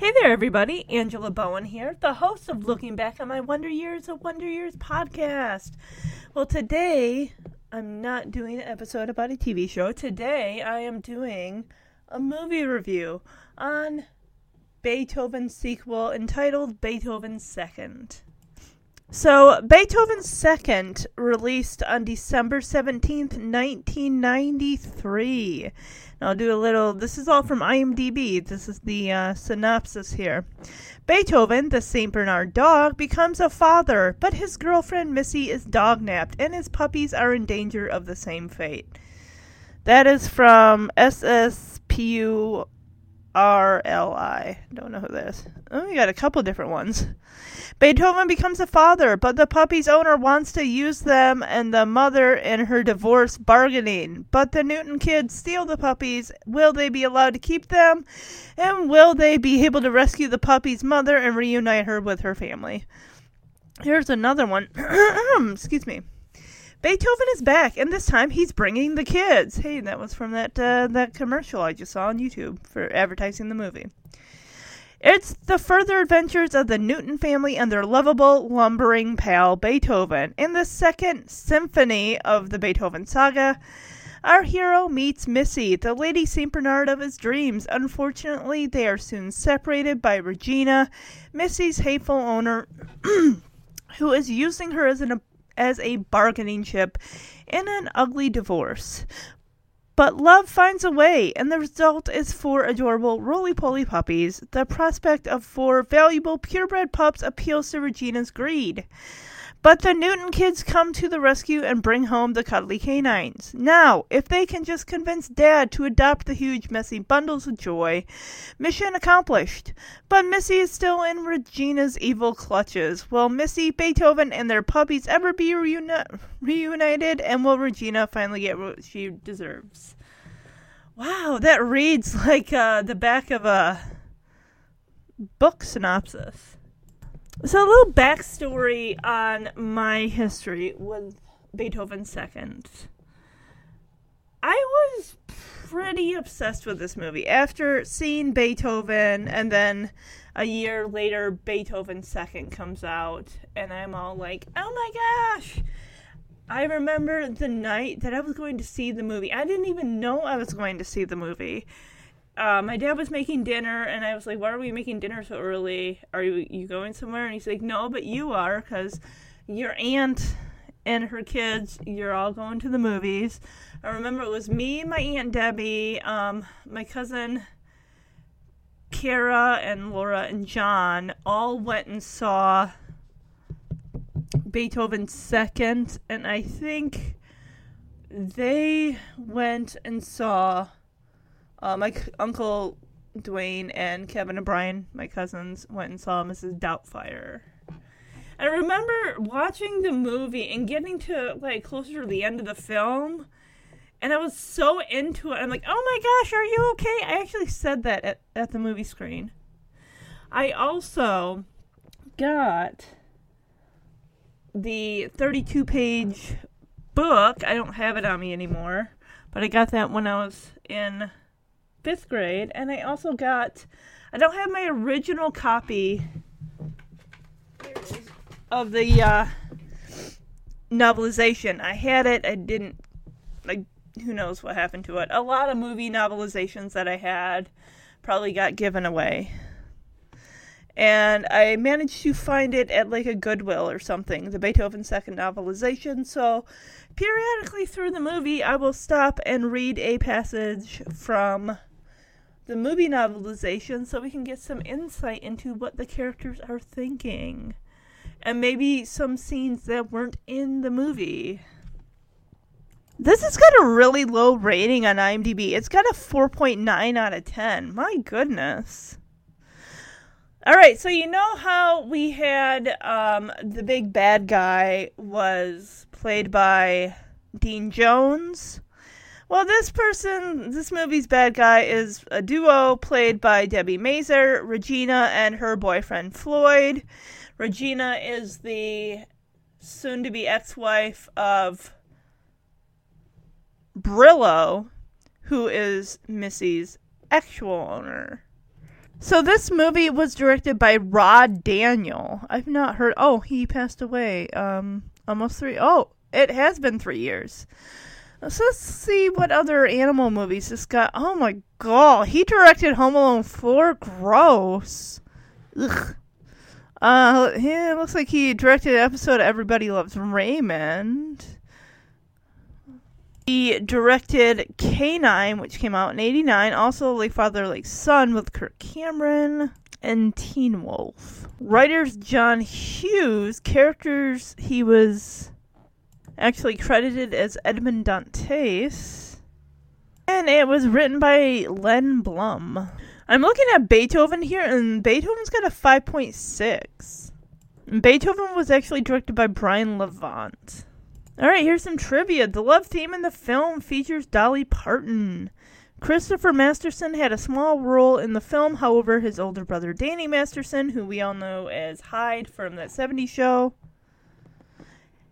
Hey there, everybody. Angela Bowen here, the host of Looking Back on My Wonder Years of Wonder Years podcast. Well, today I'm not doing an episode about a TV show. Today I am doing a movie review on Beethoven's sequel entitled Beethoven Second. So, Beethoven's Second released on December 17th, 1993. I'll do a little, this is all from IMDb. This is the uh, synopsis here. Beethoven, the St. Bernard dog, becomes a father, but his girlfriend Missy is dog napped, and his puppies are in danger of the same fate. That is from SSPU RLI. Don't know who that is. Oh, we got a couple different ones. Beethoven becomes a father, but the puppy's owner wants to use them and the mother in her divorce bargaining. But the Newton kids steal the puppies. Will they be allowed to keep them? And will they be able to rescue the puppy's mother and reunite her with her family? Here's another one. Excuse me. Beethoven is back, and this time he's bringing the kids. Hey, that was from that uh, that commercial I just saw on YouTube for advertising the movie. It's the further adventures of the Newton family and their lovable, lumbering pal Beethoven. In the second symphony of the Beethoven saga, our hero meets Missy, the Lady St. Bernard of his dreams. Unfortunately, they are soon separated by Regina, Missy's hateful owner, who is using her as an as a bargaining chip in an ugly divorce. But love finds a way, and the result is four adorable roly poly puppies. The prospect of four valuable purebred pups appeals to Regina's greed. But the Newton kids come to the rescue and bring home the cuddly canines. Now, if they can just convince Dad to adopt the huge, messy bundles of joy, mission accomplished. But Missy is still in Regina's evil clutches. Will Missy, Beethoven, and their puppies ever be reuni- reunited? And will Regina finally get what she deserves? Wow, that reads like uh, the back of a book synopsis. So, a little backstory on my history with Beethoven Second. I was pretty obsessed with this movie after seeing Beethoven, and then a year later, Beethoven Second comes out, and I'm all like, oh my gosh! I remember the night that I was going to see the movie. I didn't even know I was going to see the movie uh, my dad was making dinner, and I was like, "Why are we making dinner so early? Are you you going somewhere?" And he's like, "No, but you are, because your aunt and her kids, you're all going to the movies." I remember it was me, my aunt Debbie, um, my cousin Kara, and Laura and John all went and saw Beethoven's second, and I think they went and saw uh, my c- uncle Dwayne and Kevin and Brian, my cousins, went and saw Mrs. Doubtfire. I remember watching the movie and getting to like closer to the end of the film, and I was so into it. I'm like, "Oh my gosh, are you okay?" I actually said that at, at the movie screen. I also got the 32 page book. I don't have it on me anymore, but I got that when I was in fifth grade, and I also got. I don't have my original copy of the uh, novelization. I had it. I didn't. Like, who knows what happened to it? A lot of movie novelizations that I had probably got given away. And I managed to find it at like a Goodwill or something, the Beethoven second novelization. So periodically through the movie, I will stop and read a passage from the movie novelization so we can get some insight into what the characters are thinking. And maybe some scenes that weren't in the movie. This has got a really low rating on IMDb. It's got a 4.9 out of 10. My goodness. All right, so you know how we had um, the big bad guy was played by Dean Jones? Well, this person, this movie's bad guy is a duo played by Debi Mazar, Regina, and her boyfriend Floyd. Regina is the soon to be ex wife of Brillo, who is Missy's actual owner. So this movie was directed by Rod Daniel. I've not heard. Oh, he passed away. Um, almost three. Oh, it has been three years. Let's see what other animal movies this got. Oh my god, he directed Home Alone 4. Gross. Ugh. Uh, yeah, it looks like he directed an episode of Everybody Loves Raymond. He directed K9, which came out in 89. Also, Like Father, Like Son with Kirk Cameron. And Teen Wolf. Writers John Hughes. Characters he was actually credited as Edmond Dantes. And it was written by Len Blum. I'm looking at Beethoven here, and Beethoven's got a 5.6. Beethoven was actually directed by Brian Levant. Alright, here's some trivia. The love theme in the film features Dolly Parton. Christopher Masterson had a small role in the film, however, his older brother Danny Masterson, who we all know as Hyde from that 70s show,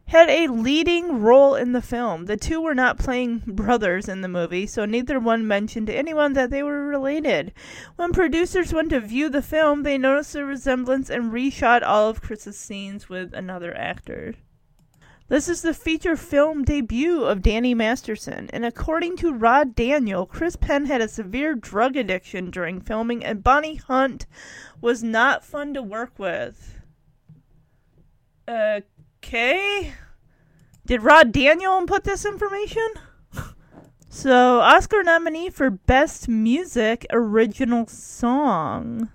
had a leading role in the film. The two were not playing brothers in the movie, so neither one mentioned to anyone that they were related. When producers went to view the film, they noticed a resemblance and reshot all of Chris's scenes with another actor. This is the feature film debut of Danny Masterson, and according to Rod Daniel, Chris Penn had a severe drug addiction during filming, and Bonnie Hunt was not fun to work with. Uh, Okay. Did Rod Daniel put this information? so, Oscar nominee for Best Music Original Song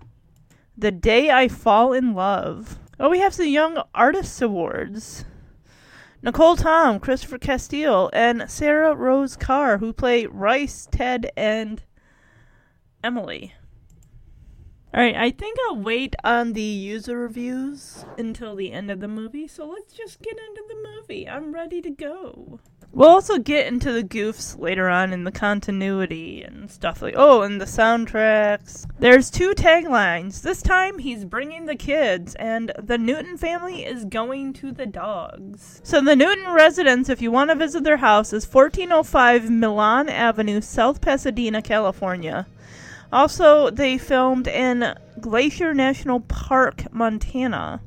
The Day I Fall in Love. Oh, we have some Young Artists Awards. Nicole Tom, Christopher Castile, and Sarah Rose Karr, who play Ryce, Ted, and Emily. Alright, I think I'll wait on the user reviews until the end of the movie, so let's just get into the movie. I'm ready to go. We'll also get into the goofs later on in the continuity and stuff like oh, and the soundtracks. There's two taglines. This time he's bringing the kids, and the Newton family is going to the dogs. So the Newton residence, if you want to visit their house, is 1405 Milan Avenue, South Pasadena, California. Also, they filmed in Glacier National Park, Montana.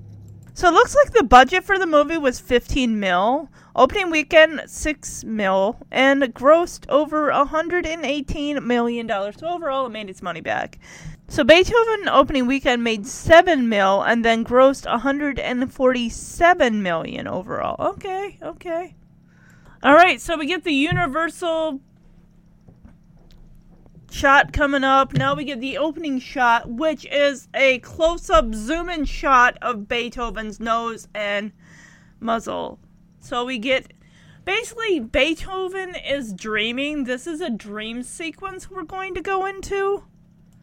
So it looks like the budget for the movie was 15 mil. Opening weekend 6 mil and grossed over 118 million dollars. So overall it made its money back. So Beethoven opening weekend made 7 mil and then grossed 147 million overall. Okay, okay. All right, so we get the universal shot coming up. Now we get the opening shot, which is a close up zoom in shot of Beethoven's nose and muzzle. So we get basically Beethoven is dreaming. This is a dream sequence we're going to go into.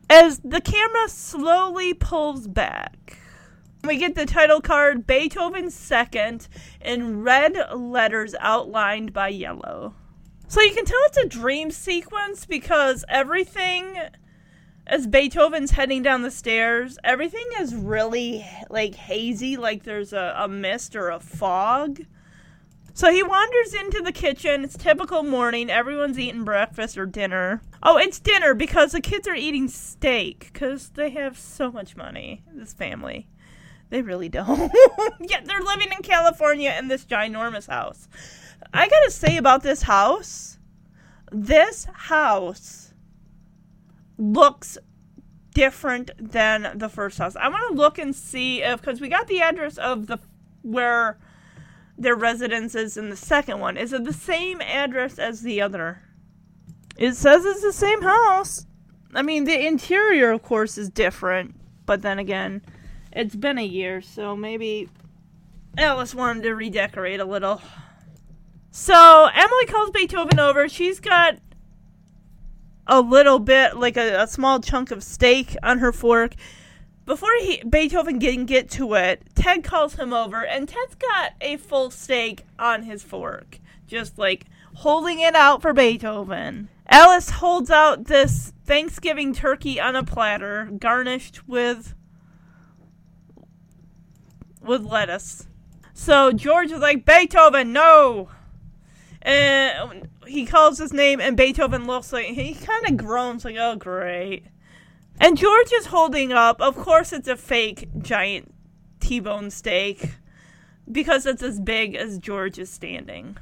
As the camera slowly pulls back. We get the title card Beethoven Second in red letters outlined by yellow. So you can tell it's a dream sequence because everything as Beethoven's heading down the stairs, everything is really like hazy, like there's a, a mist or a fog. So he wanders into the kitchen. It's typical morning. Everyone's eating breakfast or dinner. Oh, it's dinner because the kids are eating steak because they have so much money. This family. They really don't. yeah, they're living in California in this ginormous house. I gotta say about this house, this house looks different than the first house. I want to look and see if because we got the address of the where their residence is in the second one. Is it the same address as the other? It says it's the same house. I mean, the interior, of course, is different, but then again, it's been a year, so maybe Alice wanted to redecorate a little. So Emily calls Beethoven over. She's got a little bit, like a, a small chunk of steak on her fork. Before he, Beethoven can get to it, Ted calls him over, and Ted's got a full steak on his fork, just like holding it out for Beethoven. Alice holds out this Thanksgiving turkey on a platter, garnished with with lettuce. So George is like, Beethoven, no. And he calls his name, and Beethoven looks like he kind of groans, like, "Oh, great." And George is holding up. Of course, it's a fake giant T bone steak because it's as big as George is standing.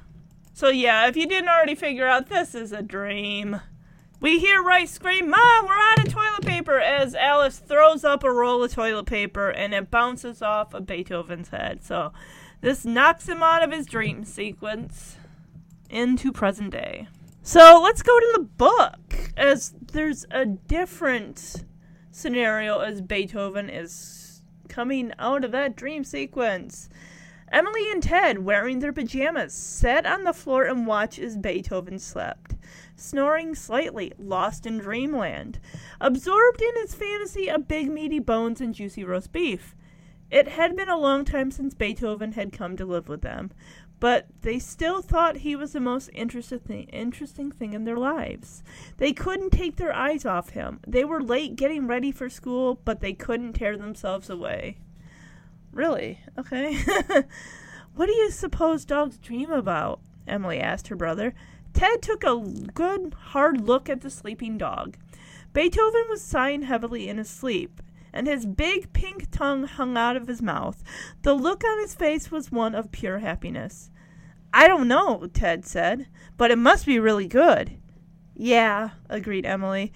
So, yeah, if you didn't already figure out, this is a dream. We hear Ryce scream, Mom, we're out of toilet paper, as Alice throws up a roll of toilet paper and it bounces off of Beethoven's head. So, this knocks him out of his dream sequence into present day. So let's go to the book, as there's a different scenario as Beethoven is coming out of that dream sequence. Emily and Ted, wearing their pajamas, sat on the floor and watched as Beethoven slept, snoring slightly, lost in dreamland, absorbed in his fantasy of big meaty bones and juicy roast beef. It had been a long time since Beethoven had come to live with them, but they still thought he was the most interesting interesting thing in their lives. They couldn't take their eyes off him. They were late getting ready for school, but they couldn't tear themselves away. Really? Okay. what do you suppose dogs dream about? Emily asked her brother. Ted took a good, hard look at the sleeping dog. Beethoven was sighing heavily in his sleep, and his big pink tongue hung out of his mouth. The look on his face was one of pure happiness. I don't know, Ted said, but it must be really good. Yeah, agreed Emily.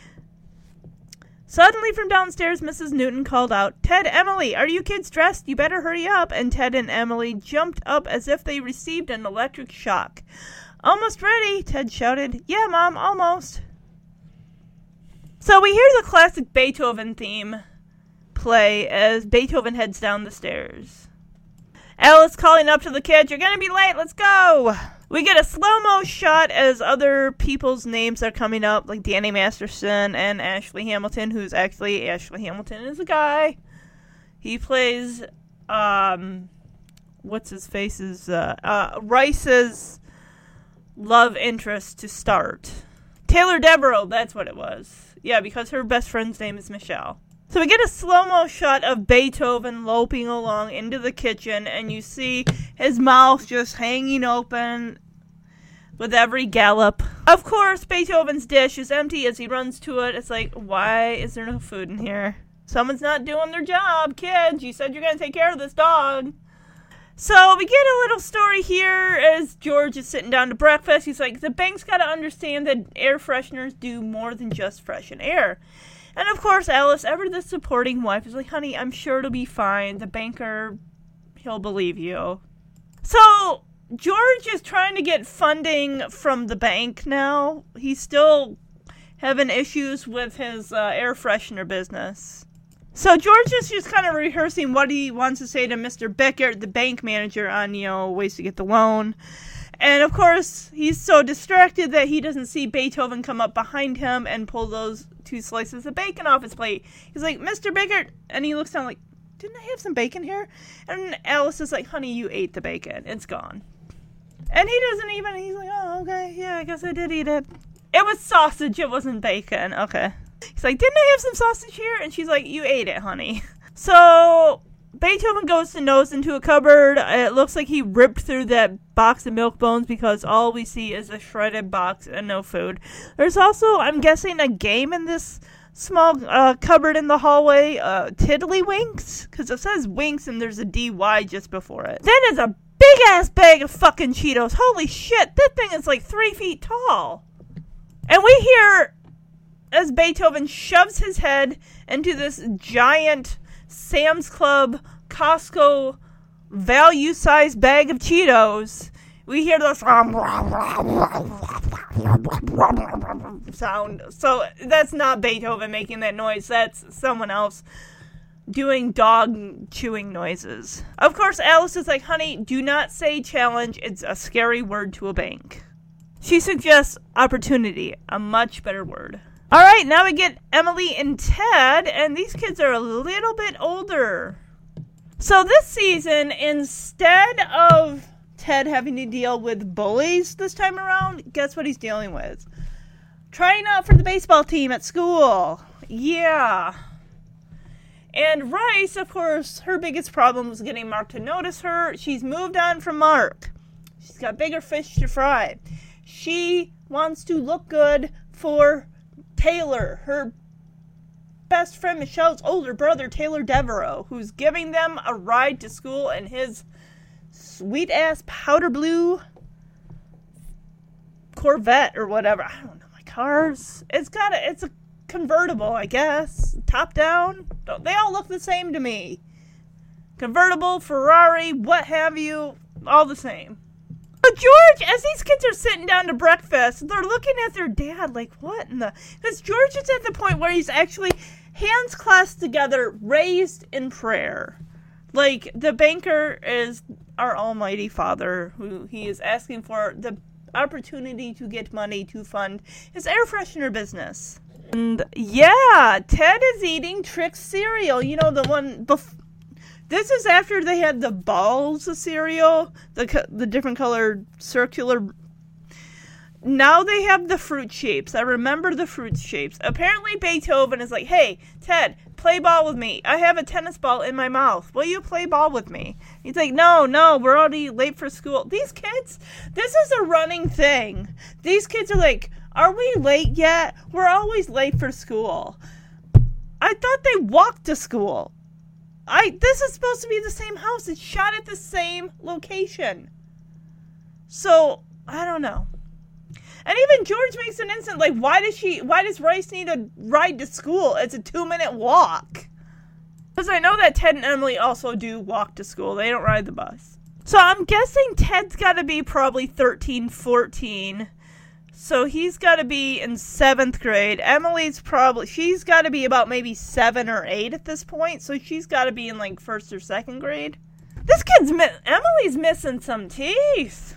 Suddenly, from downstairs, Mrs. Newton called out, Ted, Emily, are you kids dressed? You better hurry up. And Ted and Emily jumped up as if they received an electric shock. Almost ready, Ted shouted. Yeah, Mom, almost. So we hear the classic Beethoven theme play as Beethoven heads down the stairs. Alice calling up to the kids, You're gonna be late, let's go! We get a slow mo shot as other people's names are coming up, like Danny Masterson and Ashley Hamilton, who's actually Ashley Hamilton is a guy. He plays um what's his face's, uh, uh Ryce's love interest to start. Taylor Devereaux, that's what it was. Yeah, because her best friend's name is Michelle. So we get a slow mo shot of Beethoven loping along into the kitchen, and you see his mouth just hanging open with every gallop. Of course, Beethoven's dish is empty as he runs to it. It's like, why is there no food in here? Someone's not doing their job, kids. You said you're going to take care of this dog. So we get a little story here as George is sitting down to breakfast. He's like, the bank's got to understand that air fresheners do more than just freshen air. And of course, Alice, ever the supporting wife, is like, honey, I'm sure it'll be fine. The banker, he'll believe you. So, George is trying to get funding from the bank now. He's still having issues with his uh, air freshener business. So George is just kind of rehearsing what he wants to say to Mr. Bickert, the bank manager, on you know ways to get the loan. And of course, he's so distracted that he doesn't see Beethoven come up behind him and pull those two slices of bacon off his plate. He's like, Mr. Bickert. And he looks down like, didn't I have some bacon here? And Alice is like, honey, you ate the bacon. It's gone. And he doesn't even, he's like, oh, okay, yeah, I guess I did eat it. It was sausage, it wasn't bacon. Okay. He's like, didn't I have some sausage here? And she's like, you ate it, honey. So Beethoven goes to nose into a cupboard. It looks like he ripped through that box of milk bones because all we see is a shredded box and no food. There's also, I'm guessing, a game in this small uh, cupboard in the hallway. Uh, Tiddlywinks? Because it says Winks and there's a DY just before it. Then there's a big ass bag of fucking Cheetos. Holy shit, that thing is like three feet tall. And we hear as Beethoven shoves his head into this giant Sam's Club, Costco value size bag of Cheetos, we hear this um, sound. So that's not Beethoven making that noise, that's someone else doing dog chewing noises. Of course, Alice is like, honey, do not say challenge. It's a scary word to a bank. She suggests opportunity, a much better word. All right, now we get Emily and Ted, and these kids are a little bit older. So this season, instead of Ted having to deal with bullies this time around, guess what he's dealing with? Trying out for the baseball team at school. Yeah. And Ryce, of course, her biggest problem was getting Mark to notice her. She's moved on from Mark. She's got bigger fish to fry. She wants to look good for Taylor, her best friend Michelle's older brother, Taylor Devereaux, who's giving them a ride to school in his sweet ass powder blue Corvette or whatever. I don't know my cars. It's got a, it's a convertible, I guess. Top down. Don't, They all look the same to me. Convertible, Ferrari, what have you, all the same. George, as these kids are sitting down to breakfast, they're looking at their dad like, what in the? Because George is at the point where he's actually hands clasped together, raised in prayer. Like the banker is our Almighty Father, who he is asking for the opportunity to get money to fund his air freshener business. And yeah, Ted is eating Trix cereal. You know the one before this is after they had the balls of cereal, the the different colored circular. Now they have the fruit shapes. I remember the fruit shapes. Apparently Beethoven is like, "Hey, Ted, play ball with me. I have a tennis ball in my mouth. Will you play ball with me?" He's like, "No, no, we're already late for school." These kids, this is a running thing. These kids are like, "Are we late yet? We're always late for school." I thought they walked to school. I this is supposed to be the same house. It's shot at the same location. So I don't know. And even George makes an instant like, why does she? Why does Ryce need a ride to school? It's a two minute walk. Because I know that Ted and Emily also do walk to school. They don't ride the bus. So I'm guessing Ted's got to be probably 13, 14 so he's got to be in seventh grade. Emily's probably, she's got to be about maybe seven or eight at this point. So she's got to be in like first or second grade. This kid's, mi- Emily's missing some teeth.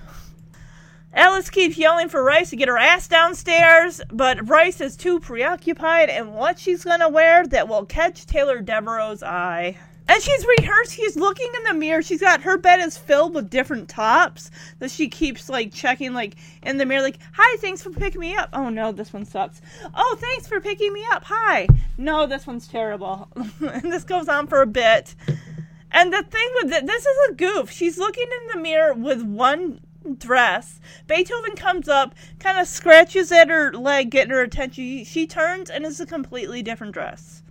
Alice keeps yelling for Ryce to get her ass downstairs, but Ryce is too preoccupied in what she's gonna wear that will catch Taylor Devereaux's eye. And she's rehearsed. She's looking in the mirror. She's got her bed is filled with different tops that she keeps like checking, like in the mirror, like, "Hi, thanks for picking me up." Oh no, this one sucks. Oh, thanks for picking me up. Hi. No, this one's terrible. and this goes on for a bit. And the thing with it, this is a goof. She's looking in the mirror with one dress. Beethoven comes up, kind of scratches at her leg, getting her attention. She turns, and it's a completely different dress.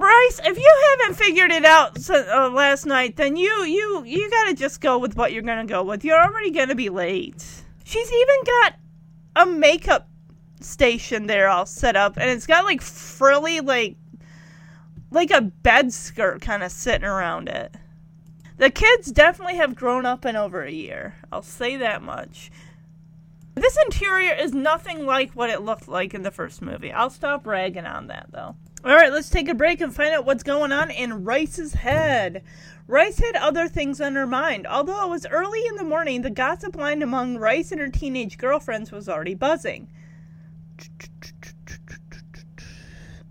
Bryce, if you haven't figured it out uh, last night, then you you you gotta just go with what you're gonna go with. You're already gonna be late. She's even got a makeup station there all set up, and it's got like frilly like like a bed skirt kind of sitting around it. The kids definitely have grown up in over a year. I'll say that much. This interior is nothing like what it looked like in the first movie. I'll stop ragging on that though. All right, let's take a break and find out what's going on in Ryce's head. Ryce had other things on her mind. Although it was early in the morning, the gossip line among Ryce and her teenage girlfriends was already buzzing.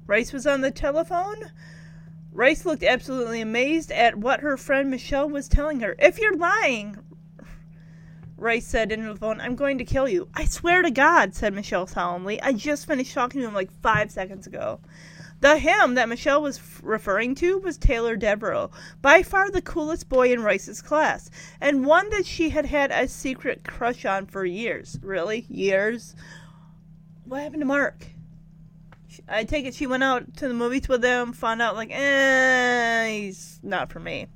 Ryce was on the telephone. Ryce looked absolutely amazed at what her friend Michelle was telling her. If you're lying, Ryce said into the phone, I'm going to kill you. I swear to God, said Michelle solemnly. I just finished talking to him like five seconds ago. The him that Michelle was referring to was Taylor Devereaux, by far the coolest boy in Ryce's class, and one that she had had a secret crush on for years. Really? Years? What happened to Mark? I take it she went out to the movies with him, found out, like, eh, he's not for me.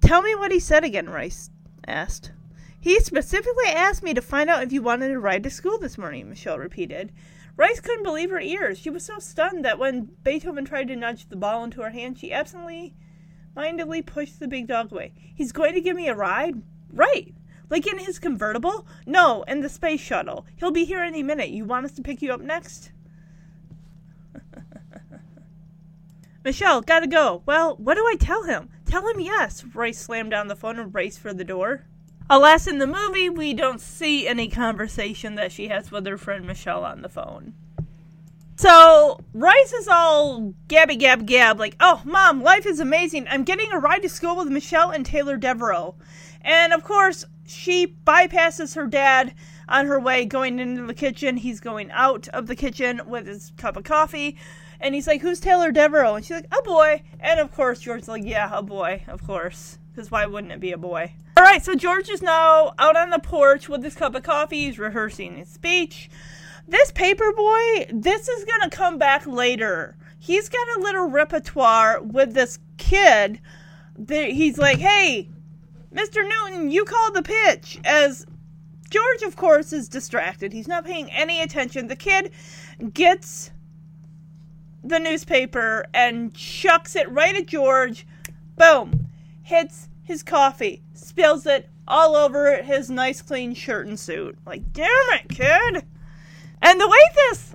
Tell me what he said again, Ryce asked. He specifically asked me to find out if you wanted to ride to school this morning, Michelle repeated. Ryce couldn't believe her ears. She was so stunned that when Beethoven tried to nudge the ball into her hand, she absently mindedly pushed the big dog away. He's going to give me a ride? Right. Like in his convertible? No, in the space shuttle. He'll be here any minute. You want us to pick you up next? Michelle, gotta go. Well, what do I tell him? Tell him yes. Ryce slammed down the phone and raced for the door. Alas, in the movie, we don't see any conversation that she has with her friend Michelle on the phone. So, Ryce is all gabby gab gab, like, oh, mom, life is amazing. I'm getting a ride to school with Michelle and Taylor Devereaux. And of course, she bypasses her dad on her way going into the kitchen. He's going out of the kitchen with his cup of coffee. And he's like, Who's Taylor Devereaux? And she's like, A boy. And of course, George's like, Yeah, a boy, of course. Because why wouldn't it be a boy? All right, so George is now out on the porch with his cup of coffee. He's rehearsing his speech. This paper boy, this is going to come back later. he's got a little repertoire with this kid. He's like, hey, Mr. Newton, you call the pitch. As George, of course, is distracted. He's not paying any attention. The kid gets the newspaper and chucks it right at George. Boom. Hits his coffee. Spills it all over his nice clean shirt and suit. Like, damn it, kid. And the way this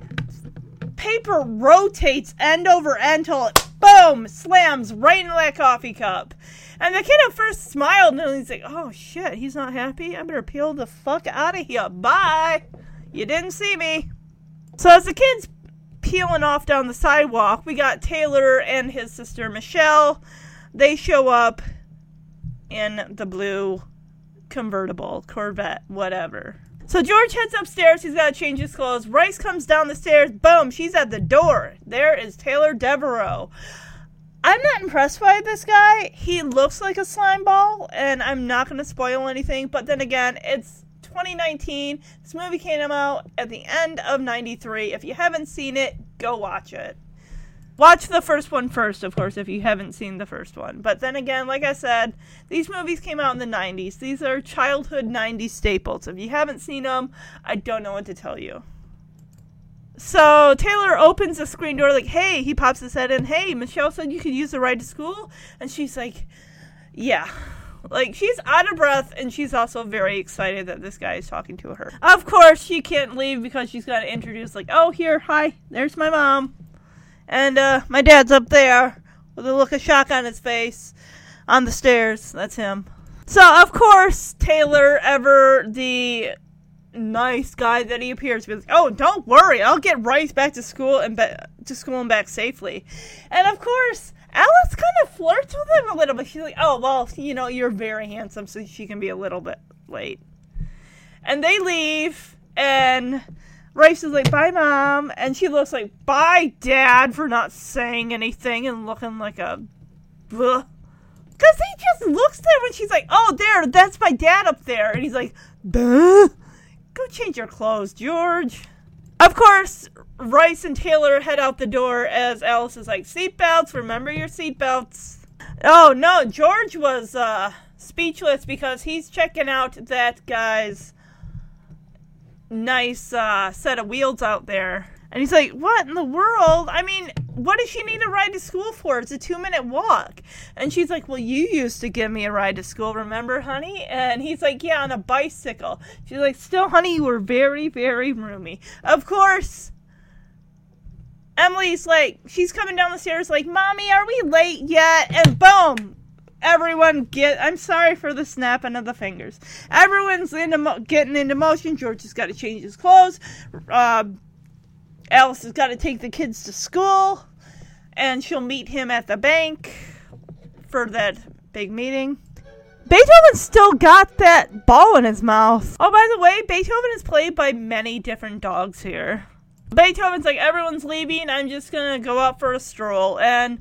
paper rotates end over end till it boom slams right into that coffee cup. And the kid at first smiled and then he's like, oh shit, he's not happy. I better peel the fuck out of here. Bye. You didn't see me. So as the kid's peeling off down the sidewalk, we got Taylor and his sister Michelle. They show up in the blue convertible, Corvette, whatever. So George heads upstairs. He's got to change his clothes. Ryce comes down the stairs. Boom, she's at the door. There is Taylor Devereaux. I'm not impressed by this guy. He looks like a slime ball, and I'm not going to spoil anything. But then again, it's 2019. This movie came out at the end of 93. If you haven't seen it, go watch it. Watch the first one first, of course, if you haven't seen the first one. But then again, like I said, these movies came out in the 90s. These are childhood 90s staples. If you haven't seen them, I don't know what to tell you. So Taylor opens the screen door, like, hey, he pops his head in, hey, Michelle said you could use the ride to school. And she's like, yeah. Like, she's out of breath, and she's also very excited that this guy is talking to her. Of course, she can't leave because she's got to introduce, like, oh, here, hi, there's my mom. And uh, my dad's up there with a look of shock on his face on the stairs. That's him. So, of course, Taylor, ever the nice guy that he appears like, oh, don't worry, I'll get Ryce back to school and to school and back safely. And of course, Alice kind of flirts with him a little bit. She's like, oh, well, you know, you're very handsome, so she can be a little bit late. And they leave, and Ryce is like, bye, mom. And she looks like, bye, dad, for not saying anything and looking like a. Because he just looks there when she's like, oh, there, that's my dad up there. And he's like, Duh. go change your clothes, George. Of course, Ryce and Taylor head out the door as Alice is like, seatbelts, remember your seatbelts. Oh, no, George was uh, speechless because he's checking out that guy's nice uh, set of wheels out there. And he's like, What in the world? I mean, what does she need a ride to school for? It's a two minute walk. And she's like, Well, you used to give me a ride to school, remember, honey? And he's like, Yeah, on a bicycle. She's like, Still, honey, you were very, very roomy. Of course. Emily's like, she's coming down the stairs, like, Mommy, are we late yet? And boom, everyone get i'm sorry for the snapping of the fingers everyone's into mo- getting into motion george has got to change his clothes uh, alice has got to take the kids to school and she'll meet him at the bank for that big meeting Beethoven still got that ball in his mouth. Oh, by the way, Beethoven is played by many different dogs here. Beethoven's like, everyone's leaving, I'm just gonna go out for a stroll. And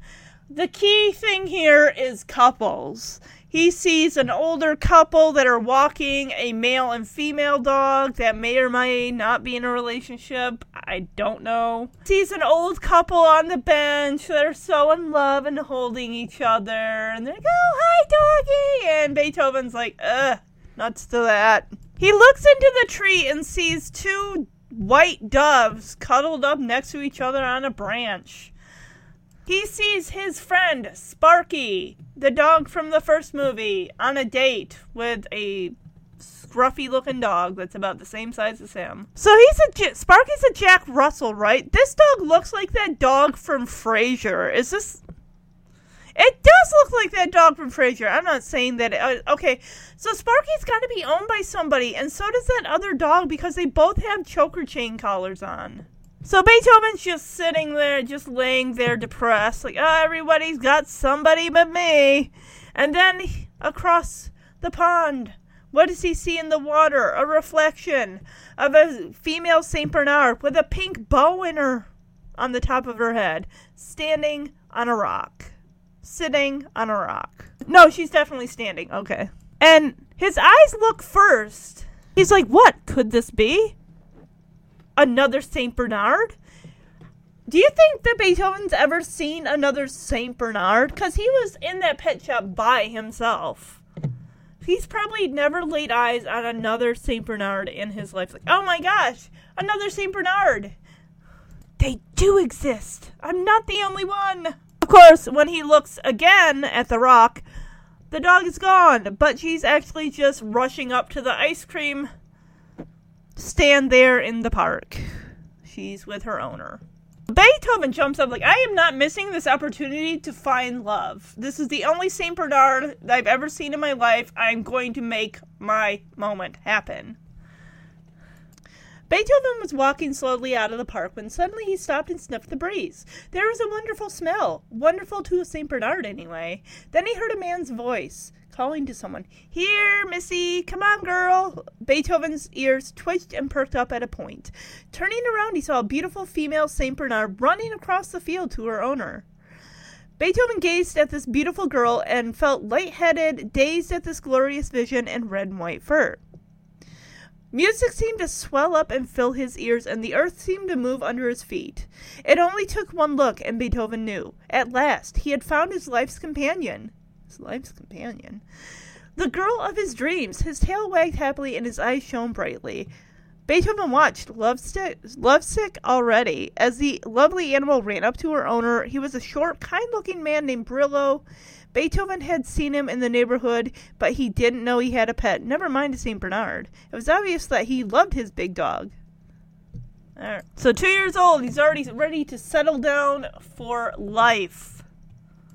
the key thing here is couples. He sees an older couple that are walking a male and female dog that may or may not be in a relationship. I don't know. Sees an old couple on the bench that are so in love and holding each other. And they're like, oh, hi, doggy. And Beethoven's like, ugh, nuts to that. He looks into the tree and sees two white doves cuddled up next to each other on a branch. He sees his friend Sparky, the dog from the first movie, on a date with a scruffy looking dog that's about the same size as him. So he's a Sparky's a Jack Russell, right? This dog looks like that dog from Frasier. Is this it does look like that dog from Frasier. I'm not saying that. Uh, okay, so Sparky's got to be owned by somebody, and so does that other dog because they both have choker chain collars on. So Beethoven's just sitting there, just laying there depressed, like, oh, everybody's got somebody but me. And then across the pond, what does he see in the water? A reflection of a female St. Bernard with a pink bow in her on the top of her head, standing on a rock. Sitting on a rock. No, she's definitely standing. Okay. And his eyes look first. He's like, what could this be? Another Saint Bernard. Do you think that Beethoven's ever seen another Saint Bernard? Because he was in that pet shop by himself. He's probably never laid eyes on another Saint Bernard in his life. Like, oh my gosh, another Saint Bernard. They do exist. I'm not the only one. Of course, when he looks again at the rock, the dog is gone, but she's actually just rushing up to the ice cream stand there in the park. She's with her owner. Beethoven jumps up like, I am not missing this opportunity to find love. This is the only St. Bernard that I've ever seen in my life. I'm going to make my moment happen. Beethoven was walking slowly out of the park when suddenly he stopped and sniffed the breeze. There was a wonderful smell, wonderful to a St. Bernard anyway. Then he heard a man's voice calling to someone, Here, Missy, come on, girl. Beethoven's ears twitched and perked up at a point. Turning around, he saw a beautiful female St. Bernard running across the field to her owner. Beethoven gazed at this beautiful girl and felt light-headed, dazed at this glorious vision in red and white fur. Music seemed to swell up and fill his ears, and the earth seemed to move under his feet. It only took one look, and Beethoven knew. At last, he had found his life's companion his life's companion. The girl of his dreams. His tail wagged happily and his eyes shone brightly. Beethoven watched, lovesick, lovesick already. As the lovely animal ran up to her owner, he was a short, kind looking man named Brillo. Beethoven had seen him in the neighborhood, but he didn't know he had a pet, never mind a St. Bernard. It was obvious that he loved his big dog. So, two years old, he's already ready to settle down for life.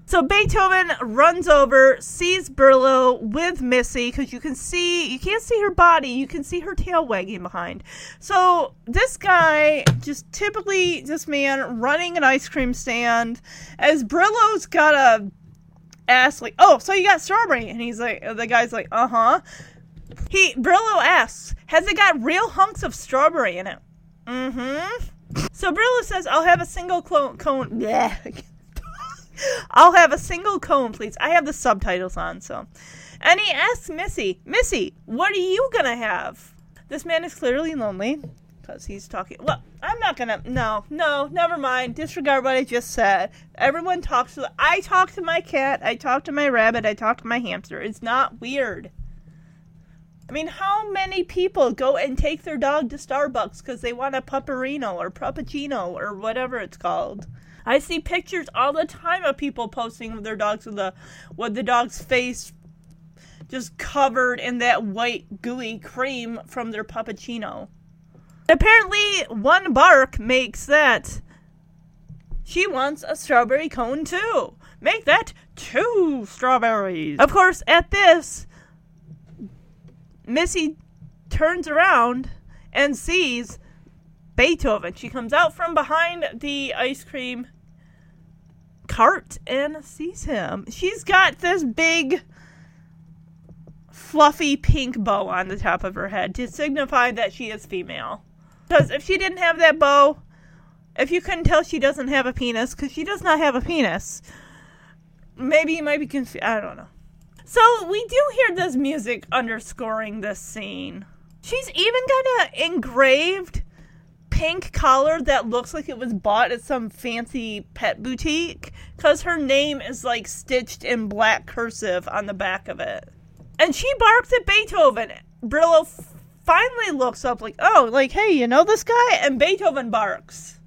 So Beethoven runs over, sees Brillo with Missy, because you can see, you can't see her body, you can see her tail wagging behind. So this guy, just typically this man running an ice cream stand, as Brillo's got a ask like, "Oh, so you got strawberry?" And he's like, the guy's like, "Uh huh." He Brillo asks, "Has it got real hunks of strawberry in it?" Mm-hmm. So Brillo says, "I'll have a single clone cone." Yeah. I'll have a single cone, please. I have the subtitles on, so. And he asks Missy, Missy, what are you gonna have? This man is clearly lonely because he's talking. Well, I'm not gonna. No, no, never mind. Disregard what I just said. Everyone talks to. I talk to my cat. I talk to my rabbit. I talk to my hamster. It's not weird. I mean, how many people go and take their dog to Starbucks because they want a pupperino or puppuccino or whatever it's called? I see pictures all the time of people posting their dogs with the with the dog's face just covered in that white gooey cream from their puppuccino. Apparently, one bark makes that. She wants a strawberry cone too. Make that two strawberries. Of course, at this, Missy turns around and sees Beethoven. She comes out from behind the ice cream cart and sees him. She's got this big fluffy pink bow on the top of her head to signify that she is female. Because if she didn't have that bow, if you couldn't tell she doesn't have a penis, because she does not have a penis, maybe you might be confused. I don't know. So we do hear this music underscoring this scene. She's even got a engraved pink collar that looks like it was bought at some fancy pet boutique because her name is like stitched in black cursive on the back of it. And she barks at Beethoven. Brillo f- finally looks up, like, oh, like, hey, you know this guy? And Beethoven barks.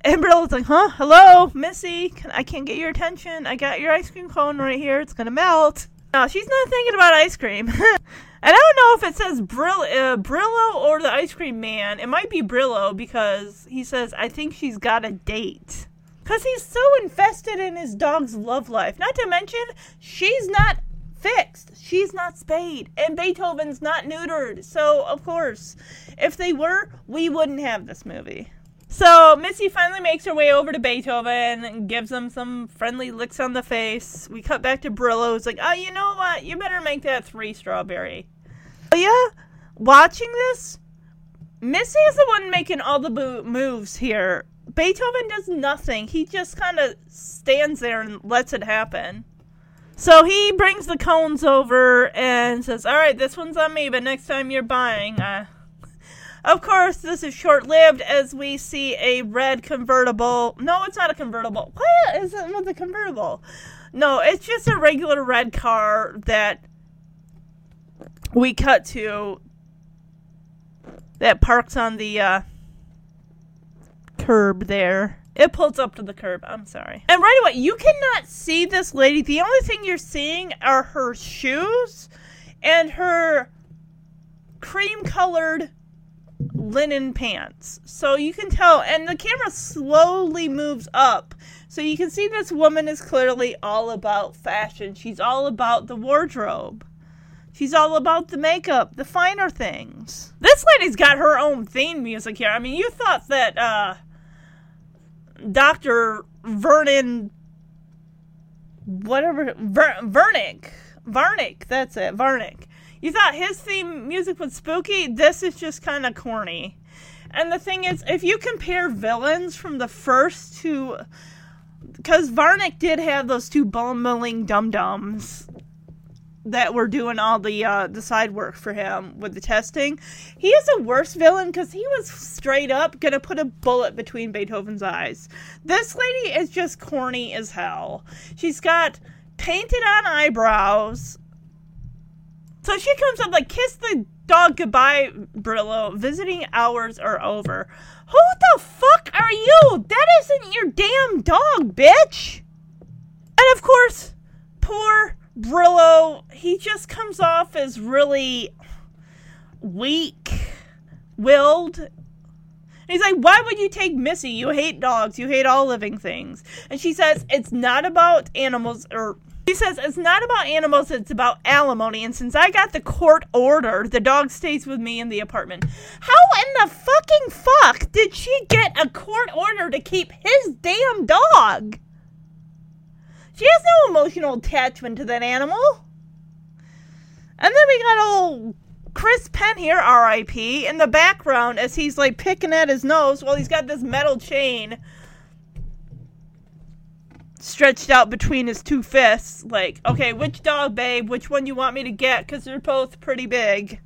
And Brillo's like, huh? Hello, Missy? I can't get your attention. I got your ice cream cone right here. It's gonna melt. No, she's not thinking about ice cream. And I don't know if it says Brill- uh, Brillo or the ice cream man. It might be Brillo because he says, I think she's got a date. Because he's so invested in his dog's love life. Not to mention, she's not fixed. She's not spayed. And Beethoven's not neutered. So, of course, if they were, we wouldn't have this movie. So Missy finally makes her way over to Beethoven and gives him some friendly licks on the face. We cut back to Brillo. It's like, oh, you know what? You better make that three strawberry. Oh. Watching this, Missy is the one making all the bo- moves here. Beethoven does nothing. He just kind of stands there and lets it happen. So he brings the cones over and says, "All right, this one's on me, but next time you're buying, uh, Of course, this is short lived as we see a red convertible. No, it's not a convertible. What is it with a convertible? No, it's just a regular red car that we cut to that parks on the uh, curb there. It pulls up to the curb. I'm sorry. And right away, you cannot see this lady. The only thing you're seeing are her shoes and her cream colored linen pants. So you can tell, and the camera slowly moves up. So you can see this woman is clearly all about fashion. She's all about the wardrobe. She's all about the makeup, the finer things. This lady's got her own theme music here. I mean, you thought that uh, Dr. Vernon, whatever, Ver- Vernick, Varnick, that's it, Varnick you thought his theme music was spooky? This is just kind of corny. And the thing is, if you compare villains from the first two, because Varnick did have those two bumbling dum dums that were doing all the uh, the side work for him with the testing. He is a worse villain because he was straight up gonna put a bullet between Beethoven's eyes. This lady is just corny as hell. She's got painted on eyebrows, so she comes up like, kiss the dog goodbye, Brillo. Visiting hours are over. Who the fuck are you? That isn't your damn dog, bitch. And of course, poor Brillo, he just comes off as really weak willed. He's like, Why would you take Missy? You hate dogs. You hate all living things. And she says, It's not about animals or he says it's not about animals, it's about alimony. And since I got the court order, the dog stays with me in the apartment. How in the fucking fuck did she get a court order to keep his damn dog? She has no emotional attachment to that animal. And then we got old Chris Penn here, RIP, in the background as he's like picking at his nose while he's got this metal chain stretched out between his two fists, like, okay, which dog, babe? Which one you want me to get? Because they're both pretty big.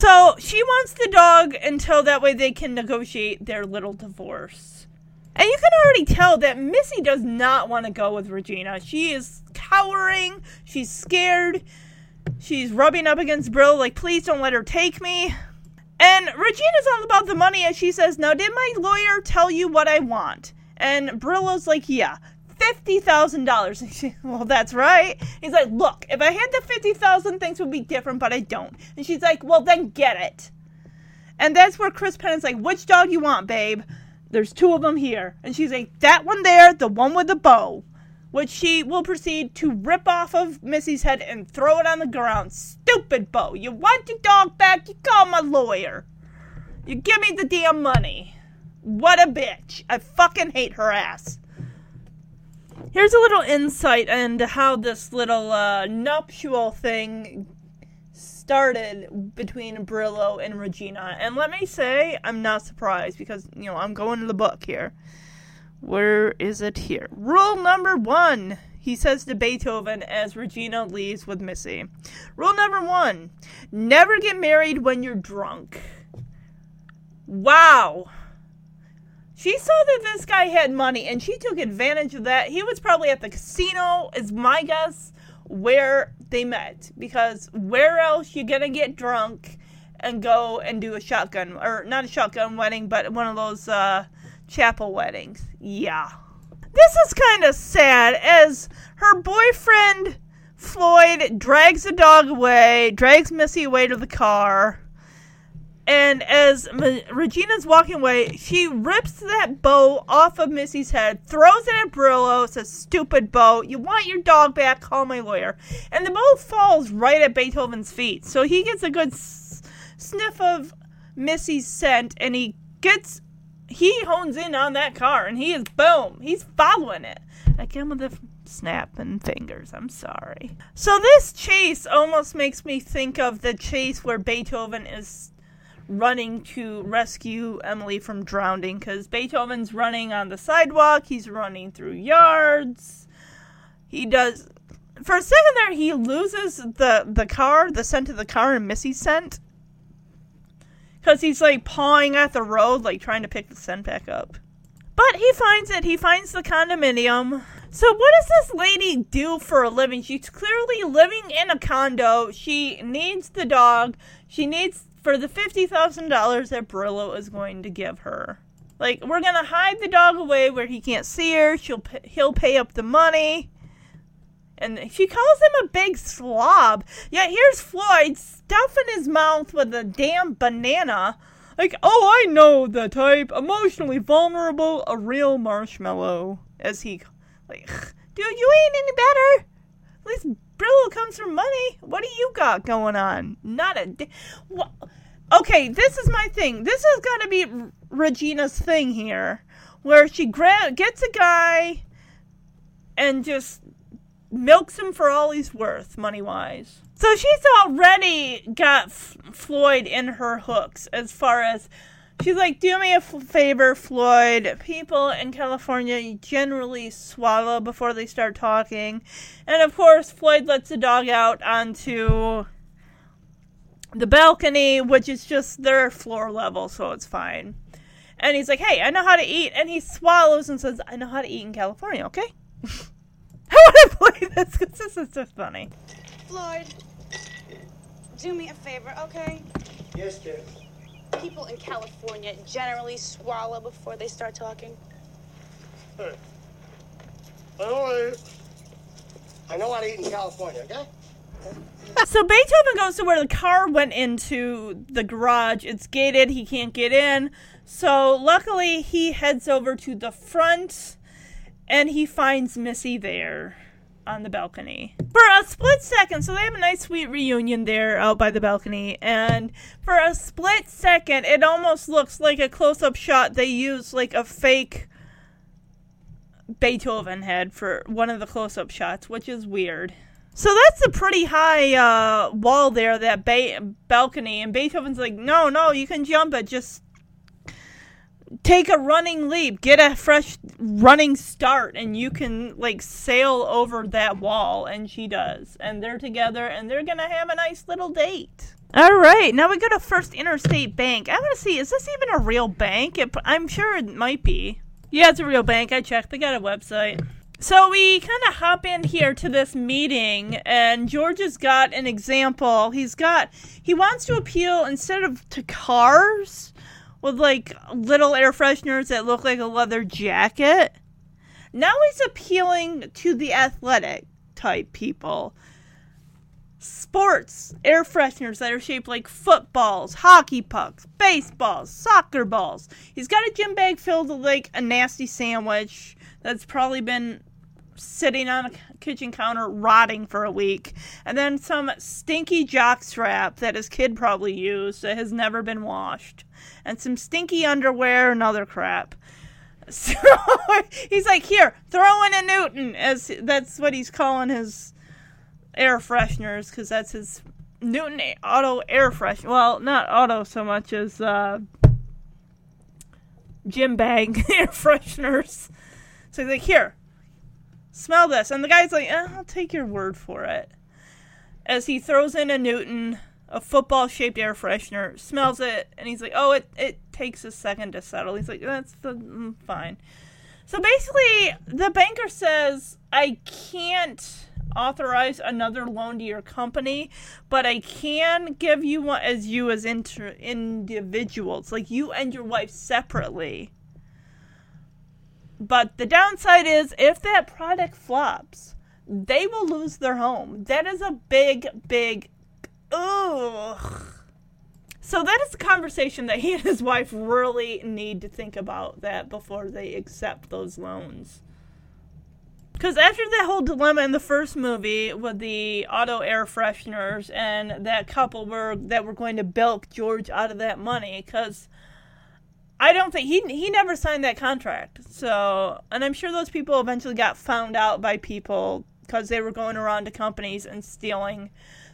So she wants the dog until that way they can negotiate their little divorce. And you can already tell that Missy does not want to go with Regina. She is cowering. She's scared. She's rubbing up against Brill, like, please don't let her take me. And Regina's all about the money as she says, Now, did my lawyer tell you what I want? And Brillo's like, Yeah fifty thousand dollars. And she, well, that's right. He's like, look, if I had the fifty thousand, things would be different, but I don't. And she's like, well, then get it. And that's where Chris Penn is like, which dog you want, babe? There's two of them here. And she's like, that one there, the one with the bow. Which she will proceed to rip off of Missy's head and throw it on the ground. Stupid bow. You want your dog back? You call my lawyer. You give me the damn money. What a bitch. I fucking hate her ass. Here's a little insight into how this little uh, nuptial thing started between Brillo and Regina. And let me say, I'm not surprised because, you know, I'm going to the book here. Where is it here? Rule number one, he says to Beethoven as Regina leaves with Missy. Rule number one never get married when you're drunk. Wow. She saw that this guy had money and she took advantage of that. He was probably at the casino, is my guess, where they met. Because where else you gonna get drunk and go and do a shotgun or not a shotgun wedding, but one of those uh, chapel weddings? Yeah. This is kind of sad as her boyfriend Floyd drags the dog away, drags Missy away to the car and as M- Regina's walking away, she rips that bow off of Missy's head, throws it at Brillo, says, Stupid bow, you want your dog back, call my lawyer. And the bow falls right at Beethoven's feet. So he gets a good s- sniff of Missy's scent and he gets, he hones in on that car and he is, boom, he's following it. Again with the snapping fingers. I'm sorry. So this chase almost makes me think of the chase where Beethoven is running to rescue Emily from drowning because Beethoven's running on the sidewalk, he's running through yards. He does. For a second there, he loses the, the car, the scent of the car, and Missy's scent. because he's like pawing at the road, like trying to pick the scent back up. But he finds it. He finds the condominium. So what does this lady do for a living? She's clearly living in a condo. She needs the dog. She needs for the fifty thousand dollars that Brillo is going to give her. Like we're gonna hide the dog away where he can't see her. She'll he'll pay up the money. And she calls him a big slob. Yet here's Floyd stuffing his mouth with a damn banana. Like, oh, I know the type. Emotionally vulnerable, a real marshmallow. As he, like, dude, you ain't any better. At least Brillo comes from money. What do you got going on? Not a. Di-? Okay, this is my thing. This is gonna be Regina's thing here, where she gra- gets a guy and just milks him for all he's worth, money wise. So she's already got F- Floyd in her hooks as far as she's like, do me a f- favor, Floyd. People in California generally swallow before they start talking. And of course, Floyd lets the dog out onto the balcony, which is just their floor level, so it's fine. And he's like, hey, I know how to eat. And he swallows and says, I know how to eat in California, okay? I want to play this because this is just funny. Floyd, do me a favor, okay? Yes, dear. People in California generally swallow before they start talking. Hey. I know how eat. I know how to eat in California, okay? So Beethoven goes to where the car went into the garage. It's gated, he can't get in. So luckily, he heads over to the front and he finds Missy there on the balcony for a split second. So they have a nice, sweet reunion there out by the balcony, and for a split second, it almost looks like a close-up shot. They use like a fake Beethoven head for one of the close-up shots, which is weird. So that's a pretty high uh, wall there, that ba- balcony, and Beethoven's like, "No, no, you can jump it. Just take a running leap, get a fresh running start, and you can like sail over that wall. And she does. And they're together and they're gonna have a nice little date. All right, now we go to First Interstate Bank. I want to see, is this even a real bank? It, I'm sure it might be. Yeah, it's a real bank. I checked. They got a website. So we kind of hop in here to this meeting, and George has got an example. He's got, he wants to appeal instead of to cars, with like little air fresheners that look like a leather jacket. Now he's appealing to the athletic type people. Sports air fresheners that are shaped like footballs, hockey pucks, baseballs, soccer balls. He's got a gym bag filled with like a nasty sandwich that's probably been sitting on a kitchen counter rotting for a week. And then some stinky jock strap that his kid probably used that has never been washed and some stinky underwear and other crap. So he's like, here, throw in a Newton, as that's what he's calling his air fresheners, because that's his Newton auto air fresh. Well, not auto so much as uh, gym bag air fresheners. So he's like, here, smell this, and the guy's like, eh, I'll take your word for it. As he throws in a Newton a football shaped air freshener, smells it, and he's like, oh, it, it takes a second to settle. He's like, that's the, mm, fine. So basically, the banker says, I can't authorize another loan to your company, but I can give you one as you as inter- individuals, like you and your wife separately. But the downside is if that product flops, they will lose their home. That is a big, big Ugh. So that is a conversation that he and his wife really need to think about that before they accept those loans. Because after that whole dilemma in the first movie with the auto air fresheners and that couple were that were going to bilk George out of that money, because I don't think he he never signed that contract. So, and I'm sure those people eventually got found out by people because they were going around to companies and stealing